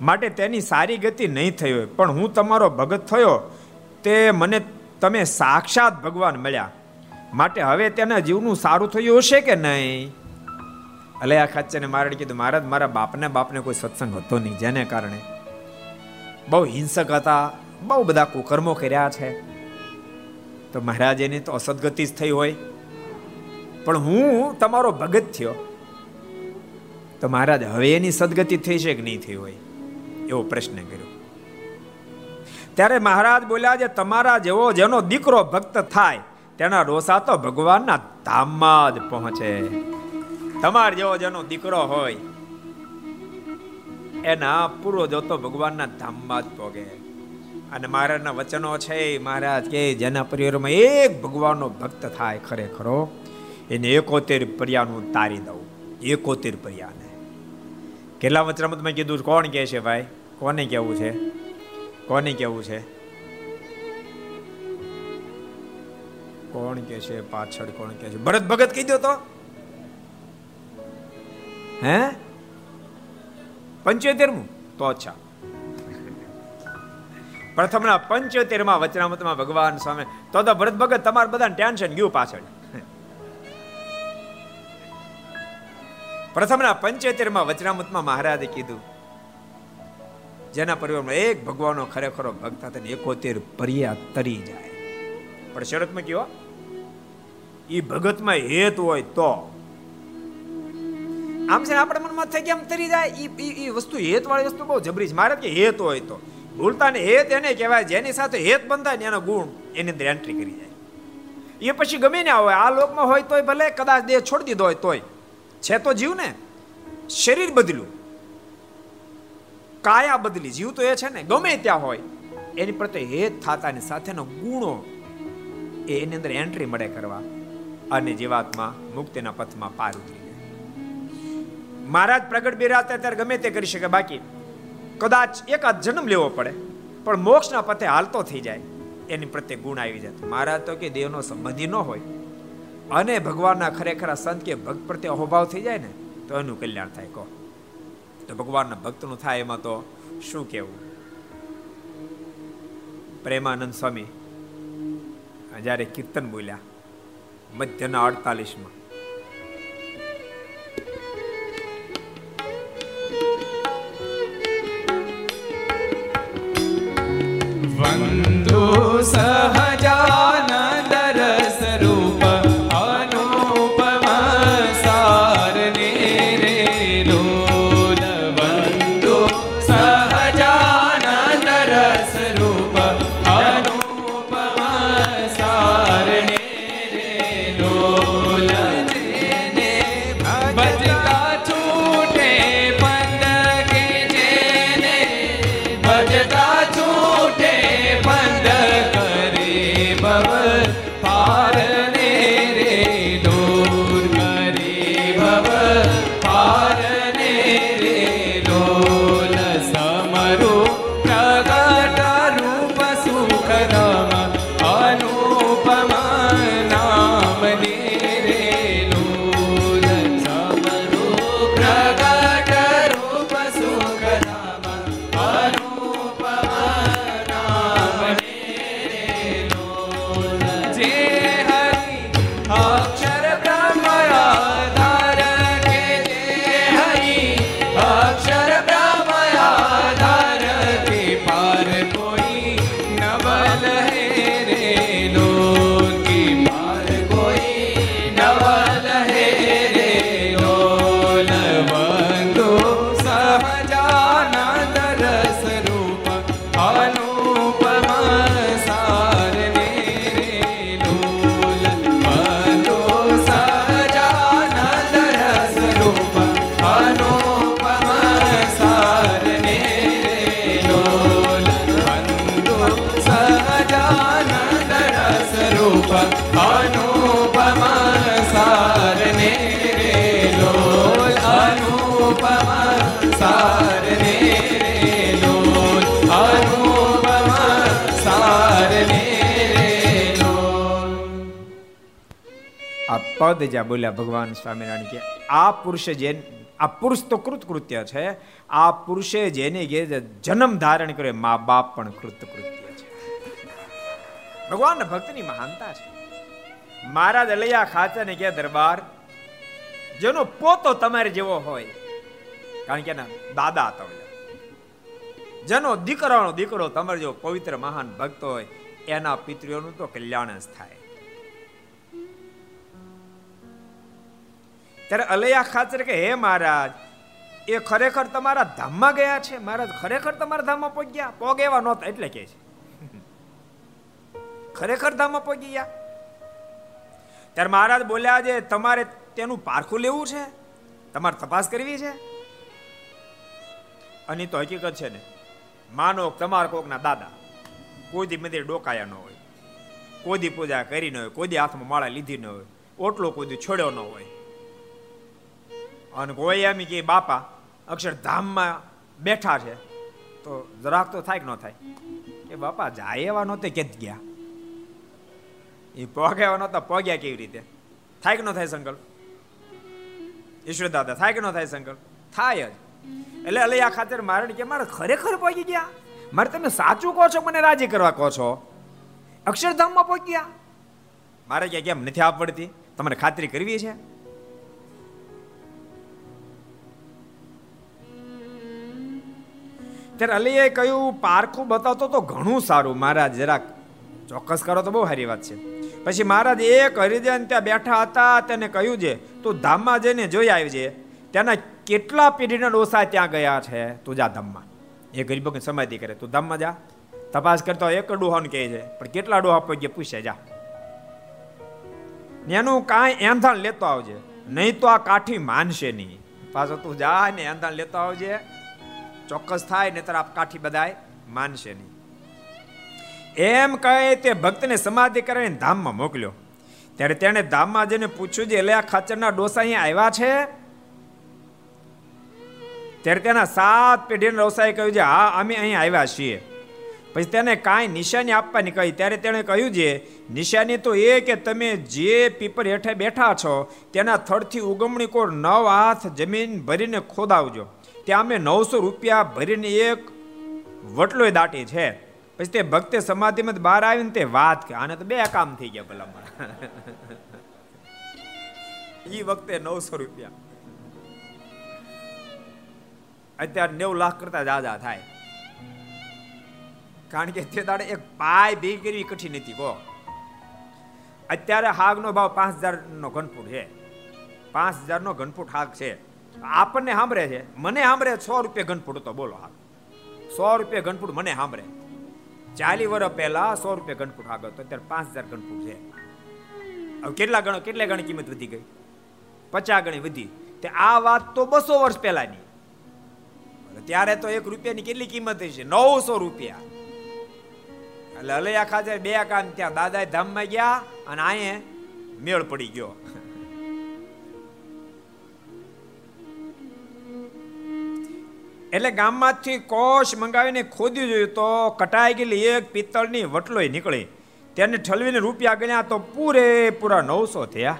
માટે તેની સારી ગતિ નહીં થઈ હોય, પણ હું તમારો ભગત થયો. તે મને તમે સાક્ષાત ભગવાન મળ્યા. માટે હવે તેના જીવનું સારું થયું હશે કે નહીં? અલે આ ખાચરને મારે કીધું, મહારાજ, મારા બાપને બાપને કોઈ સત્સંગ હતો નહીં, જેને કારણે. બહુ હિંસક હતા, બહુ બધા કુકર્મો કર્યા છે. તો મહારાજ, એની તો અસદગતિ જ થઈ હોય. પણ હું તમારો ભગત થયો. તો મહારાજ, હવે એની સદગતિ થઈ છે કે નહીં થઈ હોય? એવો પ્રશ્ન કર્યો. ત્યારે મહારાજ બોલ્યા છે તમારા જેવો જેનો દીકરો ભક્ત થાય તેના રોસા તો ભગવાનના ધામમાં જ પહોંચે. તમાર જેવો જેનો દીકરો હોય, એના પૂરો જોતો ભગવાનના ધામમાં જ પોગે. અને મહારાજના વચનો છે મહારાજ કે જેના પરિવારમાં એક ભગવાનનો ભક્ત થાય ખરેખરો એને એકોતેર પર્યાનું તારી દઉં. એકોતેર પર્યાને. કેટલા વચનામતમાં કીધું કોણ કહે છે ભાઈ? કોને કેવું છે? કોને કેવું છે? કોણ કે છે, પાછળ કોણ કે છે? ભરત ભગત કહી દો તો. હે? પંચોતેર મુ તો અચ્છા. પ્રથમના પંચોતેરમાં વચનામતમાં ભગવાન સામે. તો તો ભરત ભગત તમારે બધા ટેન્શન, ગયું પાછળ. પ્રથમના પંચોતેર પંચોતેરમાં વચનામતમાં મહારાજે કીધું, જેના પરિવારમાં એક ભગવાનનો ખરેખરો ભક્ત હતા એકોતેર પર્યા તરી જાય. પણ શરતમાં કયો એ ભગતમાં હેત હોય તો. આમ છે આપણે મનમાં થઈ આમ તરી જાય એ વસ્તુ હેત વાળી વસ્તુ બહુ જબરી છે. મારે કે હેત હોય તો. ભૂલતા ને હેત એને કહેવાય, જેની સાથે હેત બંધાય ને એનો ગુણ એની અંદર એન્ટ્રી કરી જાય. એ પછી ગમે ને હોય આ લોકમાં હોય તોય ભલે, કદાચ દેહ છોડી દીધો હોય તોય. છે તો જીવ ને? શરીર બદલ્યું. કાયા બદલી. જીવ તો એ છે ને, ગમે ત્યાં હોય, એની પ્રત્યે હેત થતાની સાથેનો ગુણો એની અંદર એન્ટ્રી મળે કરવા. અને જીવાત્મા મુક્તિના પથમાં પાર ઉતરી જાય મહારાજ પ્રગટ બિરાતા ત્યારે ગમે તે કરી શકે, બાકી કદાચ એકાદ જન્મ લેવો પડે, પણ મોક્ષના પથે હાલતો થઈ જાય, એની પ્રત્યે ગુણ આવી જાય. મહારાજ તો કે દેવનો સંબંધી ન હોય, અને ભગવાનના ખરેખર સંત કે ભક્ત પ્રત્યે અહોભાવ થઈ જાય ને, તો એનું કલ્યાણ થાય, કહો. તો ભગવાનના ભક્તનું થાય એમાં તો શું કહેવું? પ્રેમાનંદ સ્વામી, જ્યારે કીર્તન બોલ્યા મધ્યના અડતાલીસમાં. વંદો સહજાનંદ આ પદ જ્યાં બોલ્યા ભગવાન સ્વામિનારાયણ કે, આ પુરુષે જે, આ પુરુષ તો કૃતકૃત્ય છે, આ પુરુષે જેને ઘેર જન્મ ધારણ કર્યો મા બાપ પણ કૃતકૃત્ય ભગવાન ભક્તની મહાનતા છે. મહારાજ અલૈયા ખાચર ને કે દરબાર, જેનો પોતો તમારે જેવો હોય, કારણ કે એના દાદા હતા જેનો દીકરાનો દીકરો તમારે જેવો પવિત્ર મહાન ભક્ત હોય, એના પિતૃઓનું તો કલ્યાણ જ થાય. ત્યારે અલૈયા ખાચર કે હે મહારાજ, એ ખરેખર તમારા ધામમાં ગયા છે? મહારાજ, ખરેખર તમારા ધામમાં પહોંચ્યા? પોગ એવા નહોતા એટલે કે છે. ખરેખર ધામમાં પહોંચી ગયા? ત્યારે મહારાજ બોલ્યા છે, તમારે તેનું પારખું લેવું છે? તમારે તપાસ કરવી છે? અને તો હકીકત છે ને, માનો તમારા કોકના દાદા કોઈ દી મંદિર ડોકાયા ન હોય, કોઈ દી પૂજા કરી ન હોય, કોઈ દી હાથમાં માળા લીધી ન હોય, ઓટલો કોઈ દી છોડ્યો ન હોય. અને કોઈ એમ કે, બાપા, અક્ષરધામમાં બેઠા છે. તો જરાક તો થાય કે ન થાય? કે બાપા, જાય એવા નહોતે કે ગયા. એ પોગ્યા નહોતા પોગ્યા કેવી રીતે? થાય કે ન થાય સંકલ્પ? ઈશ્વર દાદા, થાય કે ન થાય સંકલ્પ? થાય જ. એટલે એટલે આ ખાતર મારે કે મારે ખરેખર પહોંચી ગયા? મારે તમે સાચું કહો છો, મને રાજી કરવા કહો છો? અક્ષરધામમાં પહોંચ્યા મારે ક્યાં કેમ નથી આવડતી તમારે ખાતરી કરવી છે? ત્યારે અલીએ કહ્યું, પારખું બતાવતો તો ઘણું સારું. મારા જરાક ચોક્કસ કરો તો બહુ સારી વાત છે. પછી મહારાજ એક હરિજન ત્યાં બેઠા હતા, તેને કહ્યું છે, તું ધામમાં જઈને જોઈ આવજે. ત્યાંના કેટલા પેઢીના ડોસા ત્યાં ગયા છે? તું જા ધામમાં. એ ગરીબો સમાધિ કરે. તું ધામમાં જા. તપાસ કરતો એક ડોહાને કહે છે. પણ કેટલા ડોહા પગે પૂછે, જા. એનું કાંઈ એંધાણ લેતો આવજે. નહીં તો આ કાઠી માનશે નહીં. પાછો તું જા ને એંધાણ લેતો આવજે. ચોક્કસ થાય ને તારા કાઠી બધાય માનશે નહીં. એમ કહે તે ભક્તને સમાધિ કરાવીને ધામમાં મોકલ્યો. ત્યારે તેણે ધામમાં જઈને પૂછ્યું છે એટલે આ ખાચરના ડોસા અહીંયા આવ્યા છે? ત્યારે તેના સાત પેઢીના ડોસાએ કહ્યું છે, હા, અમે અહીં આવ્યા છીએ. પછી તેને કાંઈ નિશાની આપવાની કહી. ત્યારે તેણે કહ્યું છે, નિશાની તો એ કે તમે જે પીપર હેઠે બેઠા છો, તેના થડથી ઉગમણી કોર નવ હાથ જમીન ભરીને ખોદાવજો. ત્યાં અમે નવસો રૂપિયા ભરીને એક વટલોય દાટી છે. પછી તે ભક્તે સમાધિમાં બહાર આવીને તે વાત કે આને તો બે કામ થઈ ગયા ભલા એ વખતે નવસો રૂપિયા. અત્યારે નેવું લાખ કરતા જાજા થાય. કારણ કે તે દાડે એક પાય ભેગી કરવી કઠી નથી કહો અત્યારે હાગનો ભાવ પાંચ હજાર નો ઘનફૂટ છે. પાંચ હજાર નો ઘનફૂટ હાગ છે. આપણને સાંભળે છે? મને સાંભળે સો રૂપિયા ઘનફૂટ હતો, બોલો હાગ સો રૂપિયા ઘનફૂટ મને સાંભળે. ચાલી વર્ષ પહેલા સો રૂપિયા ઘનફૂટ આગળ હતો, અત્યારે પાંચ હજાર ઘનફૂટ છે. હવે કેટલા ગણો, કેટલા ગણી કિંમત વધી ગઈ? પચાસ ગણી વધી. તે આ વાત તો બસો વર્ષ પહેલાની. ત્યારે તો એક રૂપિયાની કેટલી કિંમત છે નવસો રૂપિયા. એટલે અલૈયા ખાતે બે કામ ત્યાં દાદા ધામમાં ગયા અને અહીંયા મેળ પડી ગયો. એટલે ગામમાંથી કોષ મંગાવીને ખોદ્યું જોયું તો કટાઈ ગયેલી એક પિત્તળની વટલોય નીકળી. તેને ઠલવીને રૂપિયા ગણ્યા તો પૂરેપૂરા નવસો થયા.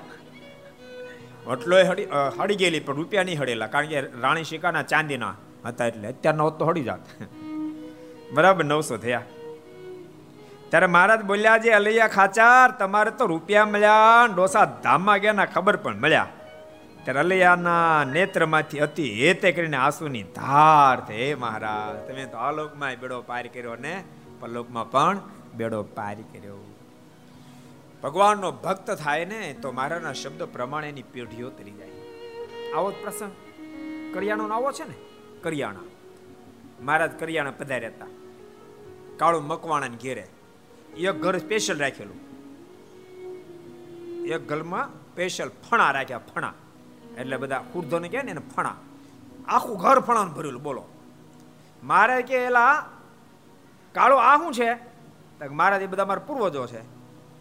વટલોય હડી હડી ગયેલી પણ રૂપિયા નહીં હડેલા કારણ કે રાણી શિકાના ચાંદીના હતા એટલે અત્યારના હોત તો હડી જાત. બરાબર નવસો થયા. ત્યારે મહારાજ બોલ્યા, જે અલૈયા ખાચાર, તમારે તો રૂપિયા મળ્યા ડોસા ધામમાં ગયા ખબર પણ મળ્યા. ત્યારે અલૈયાના નેત્રમાંથી અતિ હેતે કરીને આંસુની ધાર હે મહારાજ. તમે તો આલોકમાં બેડો પાર કર્યો ને પલોકમાં પણ બેડો પાર કર્યો. ભગવાનનો ભક્ત થાય ને, તો મારાના શબ્દ પ્રમાણે એની પેઢીઓ તરી જાય. આવો જ પ્રસંગ. કરિયાણો આવો છે ને? કરિયાણા. મહારાજ કરિયાણા પધાર્યા હતા. કાળું મકવાણા ઘેરે. એક ઘર સ્પેશિયલ રાખેલું. એક ઘરમાં સ્પેશિયલ ફણા રાખ્યા, ફણા. એટલે બધા કુર્ધોને કહે ને ફણા. આખું ઘર ફણાનું ભરેલું, બોલો. મારે કે એલા, કાળો આ શું છે? મારા એ બધા મારા પૂર્વજો છે.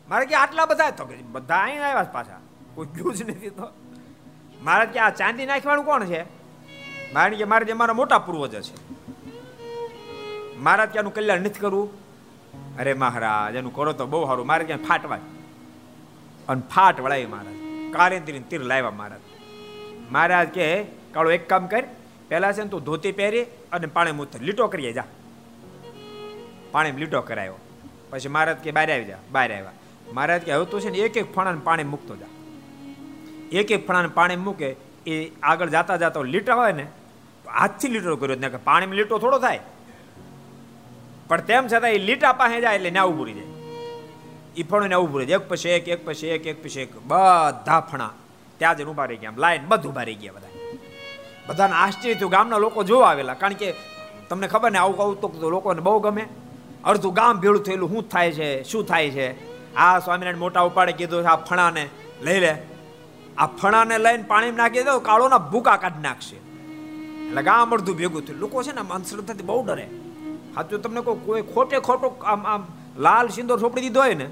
મારે કે આટલા બધા તો કે બધા અહીં આવ્યા પાછા. કોઈ ગયું જ નથી તો. મારે કે આ ચાંદી નાખવાનું કોણ છે? મારે કે મારે જે મારા મોટા પૂર્વજ છે. મારા ત્યાંનું કલ્યાણ નથી કરવું? અરે મહારાજ, એનું કરો તો બહુ સારું. મારે ક્યાં ફાટવા અને ફાટ વળાવી મહારાજ કારેન્દ્રી તીર લાવ્યા મહારાજ મહારાજ કે કાળો એક કામ કર, પહેલા છે ને તું ધોતી પહેરી અને પાણી મૂતર લીટો કરીએ, જા. પાણી લીટો કરાયો. પછી મહારાજ કે બહાર આવી જા, બહાર આવ્યા. મહારાજ કે હવે તું છે ને એક એક ફણાને પાણી મૂકતો જા. એક એક ફણાને પાણી મૂકે, એ આગળ જાતા જાતા લીટા હોય ને હાથથી લીટો કર્યો ને પાણીમાં લીટો થોડો થાય. પણ તેમ છતાં એ લીટા પાસે જાય એટલે ના ઉભું જાય. એ ફણું ને જાય એક પછી એક એક પછી એક એક પછી એક, બધા ફણા. ત્યાં જ ઊભા રહી ગયા. લાઈન બધું ઊભા રહી ગયા બધા. બધાને આશ્ચર્ય થયું. ગામના લોકો જોવા આવેલા. કારણ કે તમને ખબર ને, આવું કહું તો લોકોને બહુ ગમે. અડધું ગામ ભેળું થયેલું. શું થાય છે? શું થાય છે? આ સ્વામિનારાયણ મોટા ઉપાડે કીધું આ ફણાને લઈ લે. આ ફણાને લઈને પાણી નાખી દો, કાળોના ભૂકા કાઢી નાખશે. એટલે ગામ અડધું ભેગું થયું. લોકો છે ને અંધશ્રદ્ધાથી બહુ ડરે. સાચું તમને કોઈ ખોટે ખોટો આમ આમ લાલ સિંદોર છોપડી દીધો હોય ને,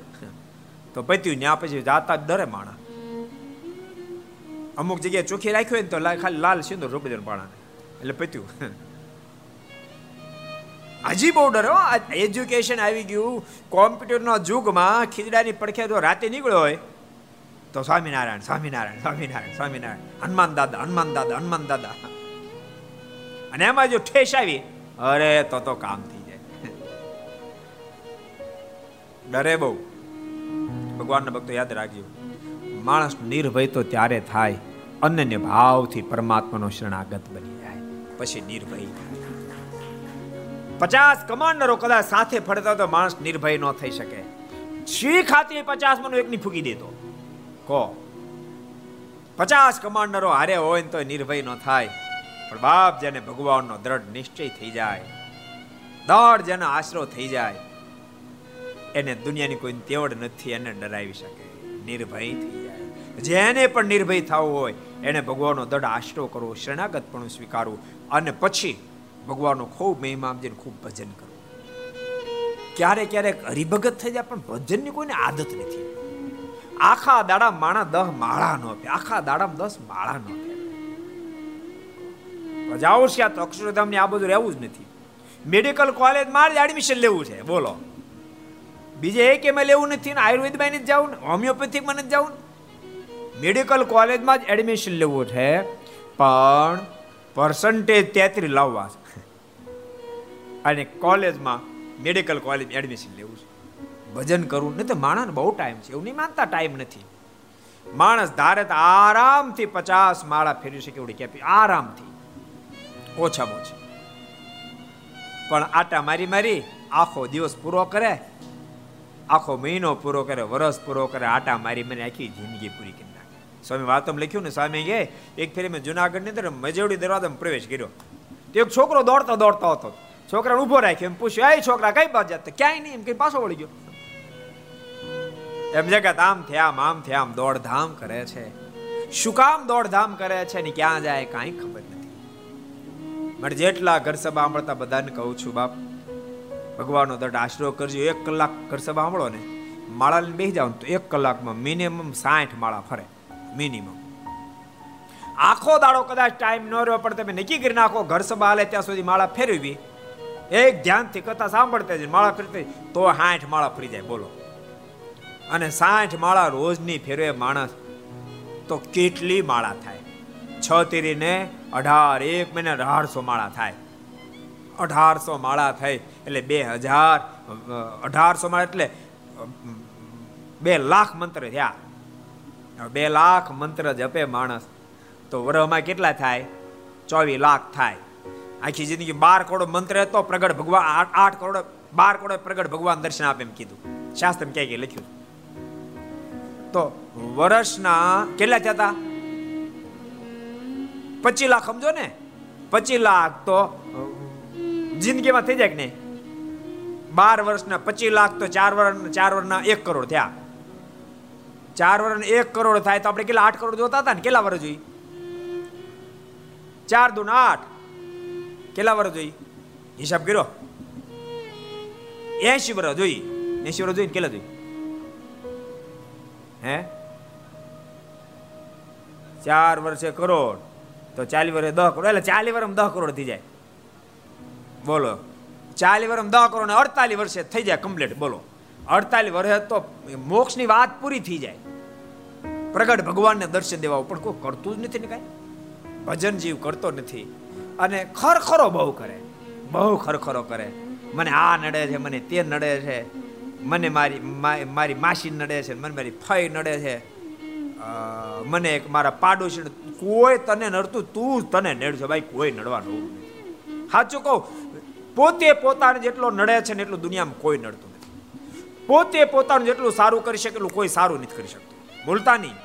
તો પત્યું ત્યાં પછી જાતા ડરે માણા અમુક જગ્યાએ ચોખ્ખી રાખ્યો હોય ને તો ખાલી લાલ સિંદોર રોપી દે પાણા. એટલે પત્યું. હજી બહુ ડર હો એજ્યુકેશન આવી ગયું. કોમ્પ્યુટરના યુગમાં ખીજડાની પડખે જો રાતે નીકળ્યો હોય, તો સ્વામિનારાયણ સ્વામિનારાયણ સ્વામિનારાયણ સ્વામિનારાયણ. હનુમાન દાદા હનુમાન દાદા હનુમાન દાદા. અને એમાં જો ઠેસ આવી, અરે, તો તો કામ થઈ જાય. ડરે બહુ. ભગવાનના ભક્તો યાદ રાખજો. માણસ નિર્ભય તો ત્યારે થાય અનન્ય ભાવથી પરમાત્માનો શરણાગત બની જાય, પછી નિર્ભય પચાસ કમાન્ડરો કદાચ સાથે ફરતા તો માણસ નિર્ભય ન થઈ શકે. શી ખાતી પચાસ મનો એકની ફૂકી દેતો કો. પચાસ કમાન્ડરો હારે હોય તો નિર્ભય ન થાય, પણ બાપ જેને ભગવાનનો દ્રઢ નિશ્ચય થઈ જાય દોડ જેનો આશરો થઈ જાય, એને દુનિયાની કોઈ તેવડ નથી એને ડરાવી શકે. નિર્ભય થઈ જાય. જેને પણ નિર્ભય થવું હોય, એને ભગવાનનો દઢ આશરો કરવો શરણાગત પણ સ્વીકારવું અને પછી ભગવાનનો ખૂબ મહિમા આપજે ખૂબ ભજન કરવું. ક્યારેક ક્યારેક હરિભગત થઈ જાય, પણ ભજનની કોઈને આદત નથી. આખા દાડા માણા દહ માળા ન આપે, આખા દાડામાં દસ માળા ન આપે. જાઓ છે તો અક્ષરધામની આ બધું રહેવું જ નથી. મેડિકલ કોલેજમાં જ એડમિશન લેવું છે, બોલો. બીજે એક એમાં લેવું નથી ને, આયુર્વેદમાં નથી જવું ને હોમિયોપેથિકમાં નથી જવું મેડિકલ કોલેજમાં જ એડમિશન લેવું છે, પણ પર્સન્ટેજ તેત્રી લાવવા અને કોલેજમાં મેડિકલ કોલેજ એડમિશન લેવું છે. ભજન કરવું, નહીં તો માણસને બહુ ટાઈમ છે. એવું નહીં માનતા ટાઈમ નથી. માણસ ધારે તો આરામથી પચાસ માળા ફેરવી શકે એવડી કેપી આરામથી. ઓછામાં ઓછી. પણ આટા મારી મારી આખો દિવસ પૂરો કરે. આખો મહિનો પૂરો કરે વરસ પૂરો કરે, આટા મારી મને આખી જિંદગી પૂરી કરી. સ્વામી વાતમ લખ્યું ને સ્વામી કે એક ફેરી મેં જુનાગઢની અંદર મજેવડી દરવાજામાં પ્રવેશ કર્યો. તો એક છોકરો દોડતો દોડતો હતો. છોકરાને ઊભો રાખ્યો એમ પૂછ્યું આ છોકરા કઈ બાજુ જતા ક્યાંય નહીં એમ કઈ પાછો વળી ગયો. એમ જગત આમ થયા આમ થયા આમ દોડધામ કરે છે. શું કામ દોડધામ કરે છે ને ક્યાં જાય કાંઈ ખબર નથી. મને જેટલા ઘર સભા સાંભળતા બધાને કહું છું, બાપ, ભગવાનનો દટ આશરો કરજો. એક કલાક ઘર સભા સાંભળો ને માળા લઈને બેસી જાવ તો એક કલાકમાં મિનિમમ સાઠ માળા ફરે. મિનિમમ આખો દાડો કદાચ ટાઈમ ન રહ્યો, પણ તમે નક્કી કરી નાખો, ઘર સભા ત્યાં સુધી માળા ફેરવી એક ધ્યાનથી કથા સાંભળતા જ માળા ફેરતી તો સાઠ માળા ફરી જાય, બોલો. અને સાઠ માળા રોજની ફેરવે માણસ, તો કેટલી માળા થાય? છ તીરીને અઢાર, એક મહિને અઢારસો માળા થાય. અઢારસો માળા થઈ એટલે બે હજાર અઢારસો માળા એટલે બે લાખ મંત્ર થયા. બે લાખ મંત્ર જપે માણસ. તો વરહમાં કેટલા થાય? ચોવીસ લાખ થાય. આખી જિંદગી બાર કરોડ મંત્ર હતો, પ્રગટ ભગવાન આઠ કરોડ, બાર કરોડ પ્રગટ ભગવાન દર્શન આપે એમ કીધું. શાસ્ત્ર ક્યાં ક્યાં લખ્યું? તો વર્ષના કેટલા થયા પચીસ લાખ સમજો ને? પચીસ લાખ તો જિંદગીમાં થઈ જાય કે નહીં? બાર વર્ષના પચીસ લાખ તો ચાર વર્ષ ચાર વર્ષના એક કરોડ થયા. ચાર વર્ષ એક કરોડ થાય તો આપણે કેટલા આઠ કરોડ જોતા હતા ને? કેટલા વર્ષ જોઈ? ચાર દુ આઠ. કેટલા વર્ષ જોઈ? હિસાબ કર્યો. એસી વર્ષ જોઈ. એસી વર્ષ જોઈ કેટલા જોઈ? હે? ચાર વર્ષે કરોડ. તો ચાલી વર્ષે દસ કરોડ. એટલે ચાલી વર્ષ દસ કરોડ થઈ જાય. બોલો. ચાલી વર્ષ દસ કરોડ અડતાલીસ વર્ષે થઈ જાય કમ્પ્લીટ. બોલો. અડતાલીસ વર્ષે તો મોક્ષની વાત પૂરી થઈ જાય. પ્રગટ ભગવાનને દર્શન દેવા પણ કોઈ કરતું જ નથી ને કાંઈ? ભજન જીવ કરતો નથી. અને ખરખરો બહુ કરે. બહુ ખરખરો કરે. મને આ નડે છે, મને તે નડે છે. મને મારી મારી માસી નડે છે, મને મારી ફઈ નડે છે. મને એક મારા પાડોશી કોઈ તને નડતું, તું તને નડશે ભાઈ, કોઈ નડવાનું સાચું કહું, પોતે પોતાને જેટલો નડે છે ને એટલું દુનિયામાં કોઈ નડતું પોતે પોતાનું જેટલું સારું કરી શકે એટલું કોઈ સારું નથી કરી શકતું. બોલતા નહીં.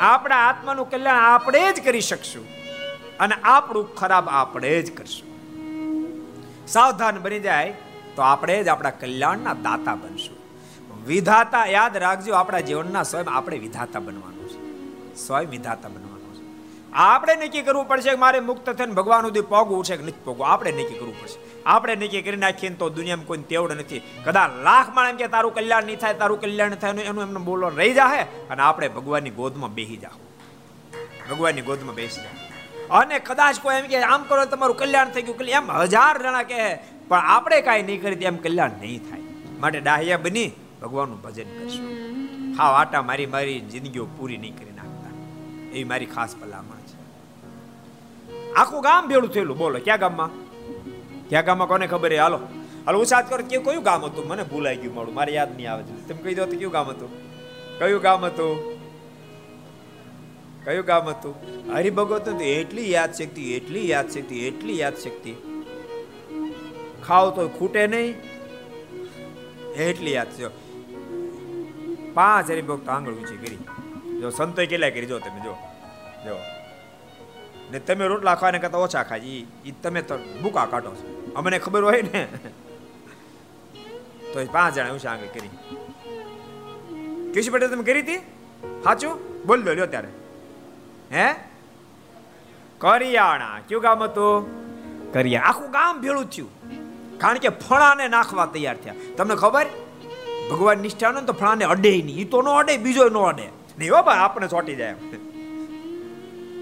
આપણા આત્માનું કલ્યાણ આપણે જ કરી શકશું અને આપણું ખરાબ આપણે જ કરશું. સાવધાન બની જાય તો આપણે જ આપણા કલ્યાણના દાતા બનશું. વિધાતા યાદ રાખજો, આપણા જીવનના સ્વયં આપણે વિધાતા બનવાનું છે. સ્વયં વિધાતા બનવાનું આપણે નક્કી કરવું પડશે કે મારે મુક્ત થઈને ભગવાન સુધી પોગવું છે કે નથી પગવું? આપણે નક્કી કરવું પડશે. આપણે નક્કી કરી નાખીએ તો દુનિયામાં કોઈ તેવડ નથી. કદાચ લાખ માણ એમ કે તારું કલ્યાણ નહીં થાય, તારું કલ્યાણ થાય એનું એમને બોલો રહી જાય અને આપણે ભગવાનની ગોદમાં બેસી જાઓ ભગવાનની ગોદમાં બેસી જાઓ અને કદાચ કોઈ એમ કે આમ કરો તમારું કલ્યાણ થઈ ગયું. એમ હજાર જણા કહે, પણ આપણે કાંઈ નહીં કરી એમ કલ્યાણ નહીં થાય. માટે ડાહ્યા બની ભગવાનનું ભજન કરશું. હા આટા મારી મારી જિંદગીઓ પૂરી નહીં કરી નાખતા. એવી મારી ખાસ ભલામણ આખું ગામ ભેળું થયેલું. બોલો, ક્યાં ગામમાં? ક્યાં ગામમાં કોને ખબર હે હાલો. હાલો ઉછાત કરો. કે કયું ગામ હતું? મને ભૂલાઈ ગયું મારું. મારે યાદ નહીં આવે છે. તમે કહી દો તો કયું ગામ હતું? કયું ગામ હતું? કયું ગામ હતું? હરિભગત એટલી યાદ શક્તિ એટલી યાદ શક્તિ એટલી યાદ શક્તિ ખાવ તો ખૂટે નહીં. એટલી યાદ છે. પાંચ હરિભક્ત આંગળ ઊંચી કરી. જો સંતો કેટલા કરી જો તમે, જો. જો. ને તમે રોટલા ખાવાને કરતા ઓછા ખાય. એ તમે તો ભૂકા કાઢો છો. અમને ખબર હોય ને. તો પાંચ જણા ઉષા આગળ કરી. કેશુ પટેલ તમે કરી હતી? સાચું? બોલ દો લ્યો ત્યારે. હે? કરિયાણા, કયું ગામ હતું? કરિયા. આખું ગામ ભેળું થયું. કારણ કે ફળાને નાખવા તૈયાર થયા. તમને ખબર? ભગવાન નિષ્ઠાનો તો ફળાને અડે નહીં. એ તો ન અડે બીજો ન અડે. નહીં હો ભાઈ આપણે ચોટી જાય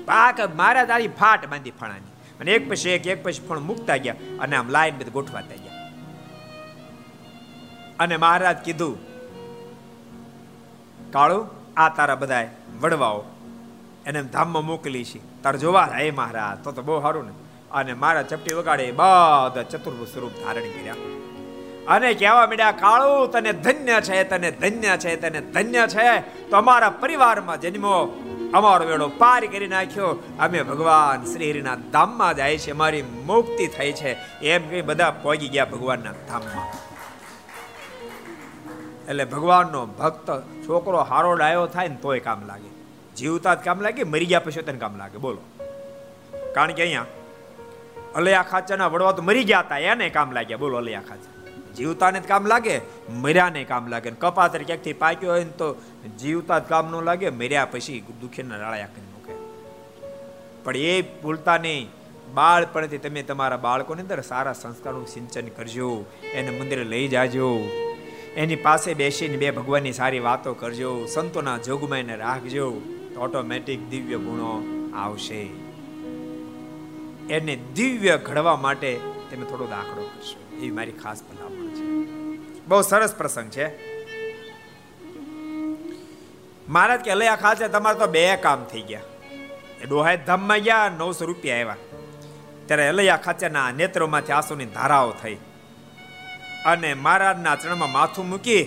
પાક મારા તારી ફાટ બાંધી ફણાની અને એક પછી એક એક પછી ફણ મૂકતા ગયા અને આમ લાઈન બધું ગોઠવાતા ગયા. અને મહારાજ કીધું, કાળું, આ તારા બધા વડવાઓ એને ધામમાં મોકલી છે. તારે જોવા હે મહારાજ, તો તો બહુ સારું ને. અને મારા ચપટી વગાડે બધા ચતુર્ભ સ્વરૂપ ધારણ કર્યા. અને કહેવા માંડ્યા, કાળું, તને ધન્ય છે, તને ધન્ય છે, તને ધન્ય છે. તો અમારા પરિવારમાં જન્મો, અમારો વેળો પાર કરી નાખ્યો. અમે ભગવાન શ્રી હરિના ધામમાં જાય છે અમારી મુક્તિ થઈ છે. એમ કહી બધા પહોંચી ગયા ભગવાનના ધામમાં. એટલે ભગવાનનો ભક્ત છોકરો હારો ડાયો થાય ને તોય કામ લાગે. જીવતા જ કામ લાગે, મરી ગયા પછી તને કામ લાગે. બોલો. કારણ કે અહીંયા અલયા ખાચાના વડવા તો મરી ગયા હતા, એને કામ લાગ્યા. બોલો, અલયા ખાચા જીવતાને જ કામ લાગે, મર્યાને કામ લાગે. કપાતર ક્યાંકથી પાક્યો હોય ને તો જીવતા જ કામ ન લાગે, મર્યા પછી દુખીના રાળાયા કરી મૂકે પણ એ ભૂલતા નહીં. બાળપણથી તમે તમારા બાળકોની અંદર સારા સંસ્કારનું સિંચન કરજો. એને મંદિરે લઈ જાજો. એની પાસે બેસીને બે ભગવાનની સારી વાતો કરજો. સંતોના જોગમાં એને રાખજો. તો ઓટોમેટિક દિવ્ય ગુણો આવશે. એને દિવ્ય ઘડવા માટે તમે થોડો દાખલો કરશો. એ મારી ખાસ ભલામણ. બહુ સરસ પ્રસંગ છે. મહારાજ કે લયા ખાચે તમારે તો બે કામ થઈ ગયા. એ ડોહાય ધામમાં ગયા, નવસો રૂપિયા આવ્યા ત્યારે અલૈયા ખાચાના નેત્રોમાંથી આંસુની ધારાઓ થઈ. અને મહારાજના ચરણમાં માથું મૂકી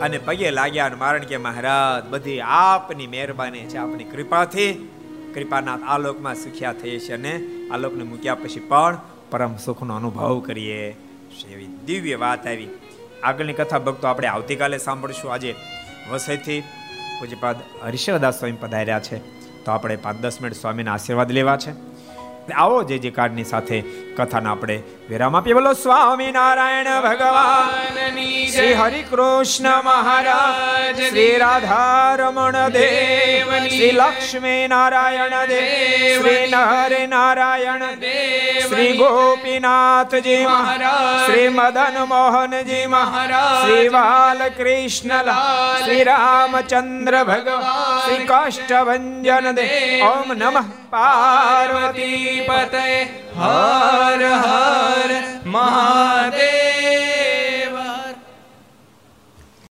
અને પગે લાગ્યા અને મારણ કે, મહારાજ, બધી આપની મહેરબાની છે, આપની કૃપાથી. કૃપાના આલોકમાં સુખ્યા થઈએ છે અને આલોકને મૂક્યા પછી પણ પરમ સુખનો અનુભવ કરીએ. એવી દિવ્ય વાત આવી. આગળની કથા ભક્તો આપણે આવતીકાલે સાંભળશું. આજે વસઈથી પૂજ્યપાદ હરીશ્વરદાસ સ્વામી પધાર્યા છે. તો આપણે પાંચ દસ મિનિટ સ્વામીના આશીર્વાદ લેવા છે. આવો જે જે કાર્ડની સાથે કથાના આપણે વિરામ આપીએ બોલો સ્વામી નારાયણ ભગવાન શ્રી હરિ કૃષ્ણ મહારાજ શ્રી રાધા રમણ દેવ શ્રી લક્ષ્મી નારાયણ દેવ શ્રી નરે નારાયણ દેવ શ્રી ગોપીનાથજી મહારાજ શ્રી મદન મોહનજી મહારાજ શ્રી બાલકૃષ્ણ શ્રી રામચંદ્ર ભગવાન શ્રી કાષ્ટભન દેવ ઓમ નમઃ પાર્વતી પતે હર હર હર મહાદેવ.